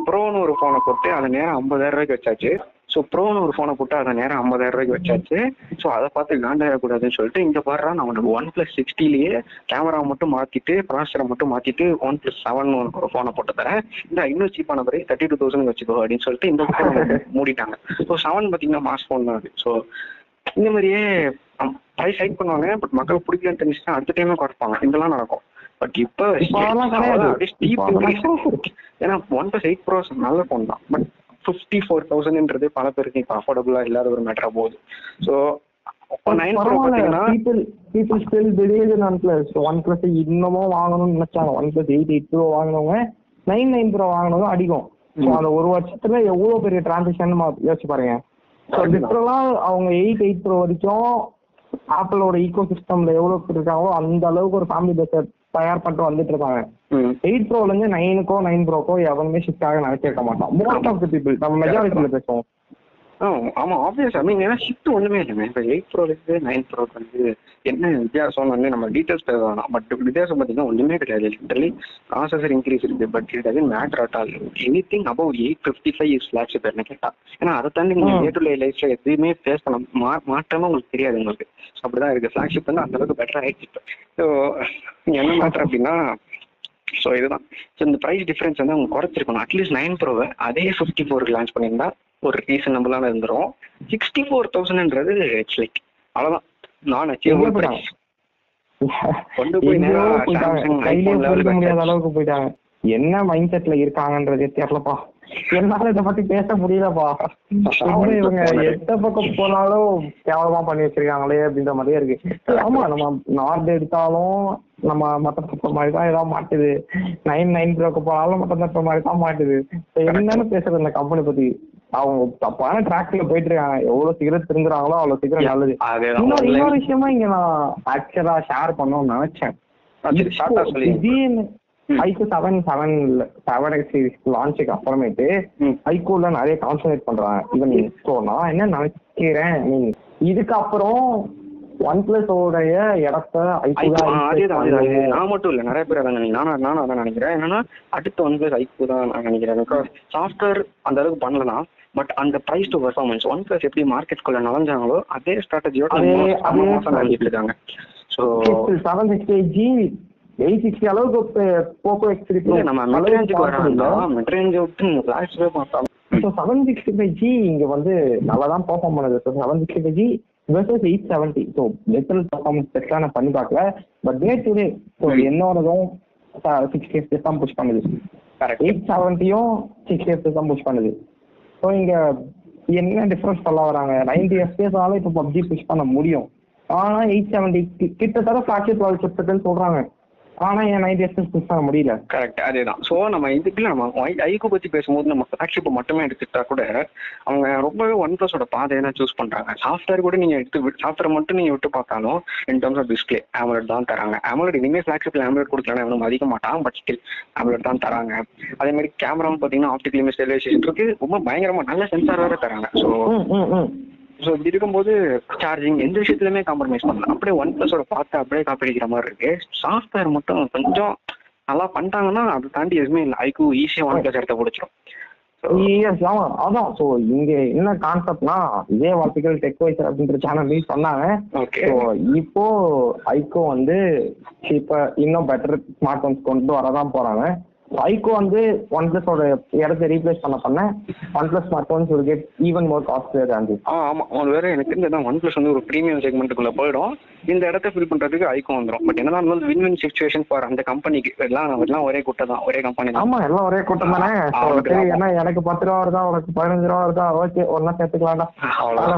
ப்ரோன்னு ஒரு ஃபோனை போட்டு அதை நேரம் ஐம்பதாயிரம் ரூபாய்க்கு வச்சாச்சு. ஸோ ப்ரோன்னு ஒரு ஃபோனை போட்டு அதை நேரம் ஐம்பதாயிரம் ரூபாய்க்கு வச்சாச்சு. ஸோ அதை பார்த்து காண்டாயிடக்கூடாதுன்னு சொல்லிட்டு இங்க பாடுறா நான் உனக்கு ஒன் பிளஸ் சிக்ஸ்டிலேயே கேமரா மட்டும் மாத்திட்டு ப்ராசரை மட்டும் மாத்திட்டு ஒன் பிளஸ் செவன் ஒரு ஃபோனை போட்டு தரேன். இந்த இன்னும் சீப்பான பிறகு தேர்ட்டி டூ தௌசண்ட் வச்சுக்கோ அப்படின்னு சொல்லிட்டு இந்த அ [laughs] மூடிட்டாங்க. ஸோ செவன் பார்த்தீங்கன்னா மாஸ் ஃபோன் தான் அது. ஸோ இந்த மாதிரியே ப்ரைஸ் ஹைக் பண்ணுவாங்க பட் மக்கள் பிடிக்கலன்னு தெரிஞ்சுன்னா அடுத்த டைமே குறைப்பாங்க. இதெல்லாம் நடக்கும். பட் இப்போ ஏன்னா ஒன் பிளஸ் எயிட் ப்ரோஸ் நல்ல ஃபோன் தான். பட் ஃபிஃப்டி ஃபோர் தௌசண்ட்ன்றது பல பேருக்கு இப்போ அஃபோர்டபுளா இல்லாத ஒரு மேட்டரா போகுது. ஸோ இன்னமும் வாங்கணும்னு நினைச்சாங்க. One plus eight eight pro வாங்கினவங்க நைன் நைன் ப்ரோ வாங்கினதும் ஸோ அந்த ஒரு வருஷத்துல எவ்வளவு பெரிய டிரான்சாக்ஷன் யோசிச்சு பாருங்க. ஸோ அவங்க எயிட் எயிட் ப்ரோ வரைக்கும் ஆப்பிளோட ஈகோ சிஸ்டம்ல எவ்வளவு இருக்காங்களோ அந்த அளவுக்கு ஒரு ஃபேமிலி பேஸ தயார் பண்ணிட்டு வந்துட்டு இருக்காங்க. எயிட் ப்ரோல இருந்து நைனுக்கோ நைன் ப்ரோக்கோ எவனுமே ஷிஃப்ட் ஆக நினைச்சிருக்க மாட்டான் மோஸ்ட் ஆஃப் த பீப்புள் நம்ம மெஜாரிட்டியில பேசுவோம். ஆமாம் ஆப்வியஸ் ஐ மீன் ஏன்னா ஷிஃப்ட் ஒன்றுமே இல்லைங்க இப்போ எயிட் ப்ரோலேருந்து நைன் ப்ரோக்கு வந்து என்ன வித்தியாசம் வந்து நம்ம டீட்டெயில்ஸ் பேச வேணாம் பட் வித்தியாசம் பார்த்தீங்கன்னா ஒன்றுமே கிடையாது. லிட்டரலி ப்ராசஸர் இன்க்ரீஸ் இருக்குது but it doesn't matter at all anything above eight fifty five is flagship என்ன கேட்டால் ஏன்னா அதை தாண்டி நீங்கள். டே டு டே லைஃப்பில் எதுவுமே பேசணும் மா மாற்றமாக உங்களுக்கு தெரியாது உங்களுக்கு. அப்படி தான் இருக்குது ஃபிளாக்ஷிப் வந்து அந்தளவுக்கு பெட்டர் ஆயிடுச்சு இப்போ. ஸோ என்ன மேட்டர் அப்படின்னா ஸோ இதுதான். ஸோ இந்த ப்ரைஸ் டிஃப்ரென்ஸ் வந்து அவங்க குறைச்சிருக்கணும். அட்லீஸ்ட் நைன் ப்ரோவை அதே ஃபிஃப்டி ஃபோருக்கு லான்ச் பண்ணியிருந்தா ஒரு ரீசனபிளான இருந்துரும். சிக்ஸ்டி ஃபோர் தௌசண்ட்ன்றது இட்ஸ் லைக் அவ்வளோதான் நான் அச்சீவபிள் ப்ரைஸ் கொண்டு போய் முடியாத. அளவுக்கு போயிட்டாங்க. என்ன மைண்ட் செட்ல இருக்காங்கன்றதே தெரியலப்பா. என்னால இதை பத்தி பேச முடியலப்பா. இவங்க எந்த பக்கம் போனாலும் கேவலமா பண்ணி வச்சிருக்காங்களே அப்படின்ற மாதிரியே இருக்கு. ஆமா நம்ம நார்த் எடுத்தாலும் நம்ம மத்த தப்ப மாதிரி தான் ஏதாவது மாட்டுது. நைன் நைன் ப்ரோக்கு போனாலும் மாதிரி தான் மாட்டுது. என்னன்னு பேசுறது இந்த கம்பெனி பத்தி. அவங்க தப்பான ட்ராக்ல போயிட்டு இருக்காங்க. எவ்வளவு சீக்கிரம் திருந்துறாங்களோ அவ்வளவு சீக்கிரம் நல்லது. இன்னொரு விஷயமா இங்க நான் ஆக்சுவலா ஷேர் பண்ணணும்னு நினைச்சேன். IQOO seven seven seven X series லான்ச்சுக்கு அப்புறமேட்டு. ஐகோல நிறைய கான்சன்ட்ரேட் பண்றாங்க ஈவன் ஸோ நான் என்ன நினைக்கிறேன்? இதுக்கப்புறம் ஒன் பிளஸ் ஓடைய இடத்த ஐகோ நான் மட்டும் இல்ல நிறைய பேர் அதான் நினைக்கிறேன் நானும் நானும் அதான் நினைக்கிறேன். என்னன்னா அடுத்து ஒன் பிளஸ் ஐக்கு தான் நான் நினைக்கிறேன். பிகாஸ் சாஃப்ட்வேர் அந்த அளவுக்கு பண்ணலாம் பட் அந்த price to performance one plus எப்படி மார்க்கெட்குள்ள நுழைஞ்சாங்களோ அதே ஸ்ட்ராட்டஜியோட நடந்துட்டு இருக்காங்க. So seven sixty G eight sixty அளவுக்கு போக்கோ எக்ஸ் நம்ம மிட் ரேஞ்சுக்கு வராங்கன்னா மிட் ரேஞ்ச் விட்டு பார்த்தாலும். So seven sixty five G இங்க வந்து நல்லா தான் பெர்ஃபார்ம் பண்ணுது so seven sixty five G versus eight seventy so literal performance பெஸ்ட்டாக நான் பண்ணி பார்க்கல. But day to day so என்னோடதும் sixty FPS தான் புஷ் பண்ணுது. எயிட் செவன்ட்டியும் சிக்ஸ்டி எஃப்எஸ் தான் புஷ் பண்ணுது. ஸோ இங்க என்ன டிஃபரன்ஸ் சொல்ல வராங்க? நைன்டி எஃப்எஸ்னால இப்போ பப்ஜி புஷ் பண்ண முடியும். ஆனா எயிட் செவன்ட்டி கிட்டத்தட்ட ஃபிளாக்ஷிப் லெவல் சிப்ஸ்ன்னு சொல்றாங்க. ஆனா என் புஷ் பண்ண முடியல. கரெக்ட் அதேதான். ஸோ நம்ம இதுக்குள்ள நம்ம ஐக்கு பத்தி பேசும்போது நம்ம ஃபிளாக்ஷிப் மட்டுமே எடுத்துக்கிட்டா கூட அவங்க ரொம்பவே ஒன் பிளஸோட பாதையை தான் சூஸ் பண்றாங்க. சாஃப்ட்வேர் கூட நீங்க எடுத்து சாஃப்ட்வேர் மட்டும் நீங்க விட்டு பார்த்தாலும் in terms of display AMOLED தான் தராங்க. ஆம்லெட் இனிமேல் ஃபிளாக்ஷிப்ல ஆம்லெட் கொடுக்கலாம் எவனும் மதிக்க மாட்டான் பட் ஸ்டில் ஆம்லெட் தான் தராங்க. அதே மாதிரி கேமராவும் பார்த்தீங்கன்னா ஆப்டிகல் இமேஜ் ஸ்டெபிலைசேஷன் இருக்கு. ரொம்ப பயங்கரமா நல்ல சென்சார் வேற தராங்க. ஸோ ஸோ இப்படி இருக்கும்போது சார்ஜிங் எந்த விஷயத்துலையுமே காம்ப்ரமைஸ் பண்ணல. அப்படியே ஒன் பிளஸோட பார்த்து அப்படியே காப்பி அடிக்கிற மாதிரி இருக்கு. சாஃப்ட்வேர் மட்டும் கொஞ்சம் நல்லா பண்ணிட்டாங்கன்னா அதை தாண்டி எதுவுமே இல்லை. ஐக்கு ஈஸியாக ஒன் பிளஸ் இடத்த பிடிச்சிரும் Yes, ஆமா. அதான். ஸோ இங்க என்ன கான்செப்ட்னா இதே வார்த்தைகள் டெக் வைசர் அப்படின்ற சேனல் சொன்னாங்க. ஓகே ஸோ இப்போ ஐகோ வந்து இப்போ இன்னும் பெட்டர் ஸ்மார்ட் போன்ஸ் கொண்டு வரதான் போறாங்க. ஐகோ வந்து ஒன் பிளஸோட இடத்த ரீப்ளேஸ் பண்ண பண்ண one plus smart phones will get even more costlier than this. ஆ ஆமாம் அது வேற எனக்கு தெரிஞ்சதான் ஒன் பிளஸ் வந்து ஒரு ப்ரீமியம் செக்மெண்ட்டுக்குள்ள போயிடும். இந்த இடத்த ஃபில் பண்றதுக்கு ஐக்கும் வந்துடும் பட் என்னதான் இருந்தாலும் வின் வின் சுச்சுவேஷன் ஃபார் அந்த கம்பெனிக்கு எல்லாம் எல்லாம் ஒரே கூட்ட தான். ஒரே கம்பெனி தான். ஆமா எல்லாம் ஒரே கூட்டம் தானே. என்ன எனக்கு பத்து ரூபா வருதா? உனக்கு பதினஞ்சு ரூபா வருதா? ஓகே ஒன்னா சேர்த்துக்கலாம்டா.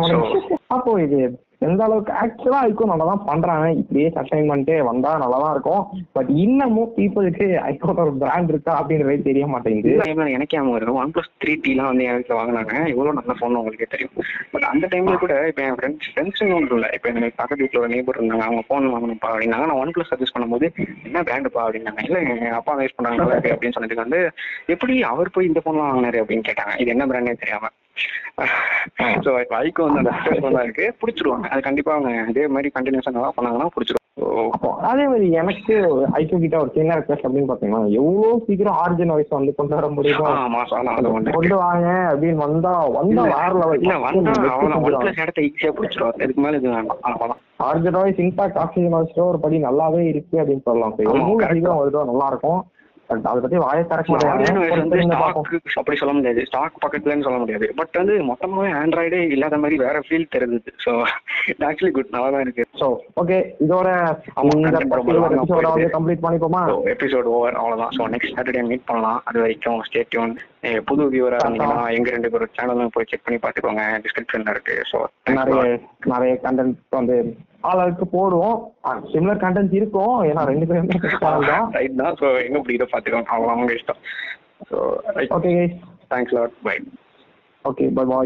முடிஞ்சுச்சு. அப்போ இது எந்த அளவுக்கு ஆக்சுவலா ஐக்கோ நல்லா தான் பண்றாங்க. இப்படியே அசைன்மெண்ட்டே வந்தா நல்லா தான் இருக்கும். பட் இன்னமும் பீப்புளுக்கு ஐக்கோட ஒரு பிராண்ட் இருக்கா அப்படின்றதே தெரிய மாட்டேங்குது. எனக்கே அவங்க ஒன் பிளஸ் த்ரீ டிலாம் வந்து எனக்கு வாங்கினாங்க. எவ்வளோ நல்ல ஃபோன் உங்களுக்கே தெரியும். பட் அந்த டைம்ல கூட இப்போ என் ஃப்ரெண்ட்ஸ் ஃப்ரெண்ட்ஸ் ஒன்றும் இல்லை. இப்போ எனக்கு பக்கத்து வீட்டில் ஒரு நேபர் இருந்தாங்க. அவங்க ஃபோன் வாங்கணும்ப்பா அப்படின்னாங்க. நான் ஒன் பிளஸ் சஜஸ்ட் பண்ணும்போது என்ன பிராண்டுப்பா அப்படின்னாங்க. இல்லை எங்கள் அப்பா யூஸ் பண்ணாங்க அப்படின்னு சொன்னதுக்கு வந்து எப்படி அவர் போய் இந்த போன் வாங்கினாரு? அப்படின்னு கேட்டாங்க. இது என்ன பிராண்டே தெரியாம. ஸோ இப்போ ஐக்கு வந்து அந்த தான் இருக்கு. பிடிச்சிருவாங்க. அது கண்டிப்பாக அவங்க இதே மாதிரி கண்டினியூஸாக நல்லா பண்ணாங்கன்னா பிடிச்சிருவாங்க. அதே மாதிரி எனக்கு ஐக்கோ கிட்ட ஒரு சின்ன ரெக்வஸ்ட் அப்படின்னு பாத்தீங்கன்னா எவ்வளவு சீக்கிரம் ஆர்ஜின் வாய்ஸ் வந்து கொண்டு வர முடியுமோ? கொண்டு வாங்க அப்படின்னு வந்தா வந்தா வேற லெவல் இல்ல வந்தா இடத்த பிடிச்சிருவாங்க இதுக்கு மேலே இது வேண்டாம் அவ்வளோதான் ஆர்ஜின் வாய்ஸ் இன்ஃபேக்ட் ஆக்சிஜன் வாய்ஸ்ல ஒரு படி நல்லாவே இருக்கு அப்படின்னு சொல்லலாம். எவ்வளவு. சீக்கிரம் வருதோ நல்லா இருக்கும். அதை பத்தி வாயை அப்படி சொல்ல முடியாது. ஸ்டாக் பக்கத்துலன்னு சொல்ல முடியாது. பட் வந்து மொத்தமாவே ஆண்ட்ராய்டே இல்லாத மாதிரி வேற ஃபீல் தெரியுது ஸோ ஆக்சுவலி குட் நல்லா தான் இருக்கு. ஸோ ஓகே இதோட. கம்ப்ளீட் பண்ணிப்போமா? எபிசோட் ஓவர் அவ்வளோதான் ஸோ நெக்ஸ்ட் சாட்டர்டே மீட் பண்ணலாம். அது வரைக்கும் ஸ்டே டியூன் புது வியூவராக இருந்தீங்கன்னா எங்க ரெண்டு பேரும் சேனலும் போய் செக் பண்ணி பார்த்துக்கோங்க. டிஸ்கிரிப்ஷன்ல இருக்கு. ஸோ நிறைய நிறைய கண்டென்ட் வந்து ஆளுக்கு போடுவோம் சிமிலர் கண்டென்ட் இருக்கும். ஏன்னா ரெண்டு பேருமே தான் [laughs] ரைட் தான். ஸோ எங்க பிடிக்குதோ பார்த்துக்கோங்க அவங்க அவங்க இஷ்டம். So right okay thanks lot bye okay bye bye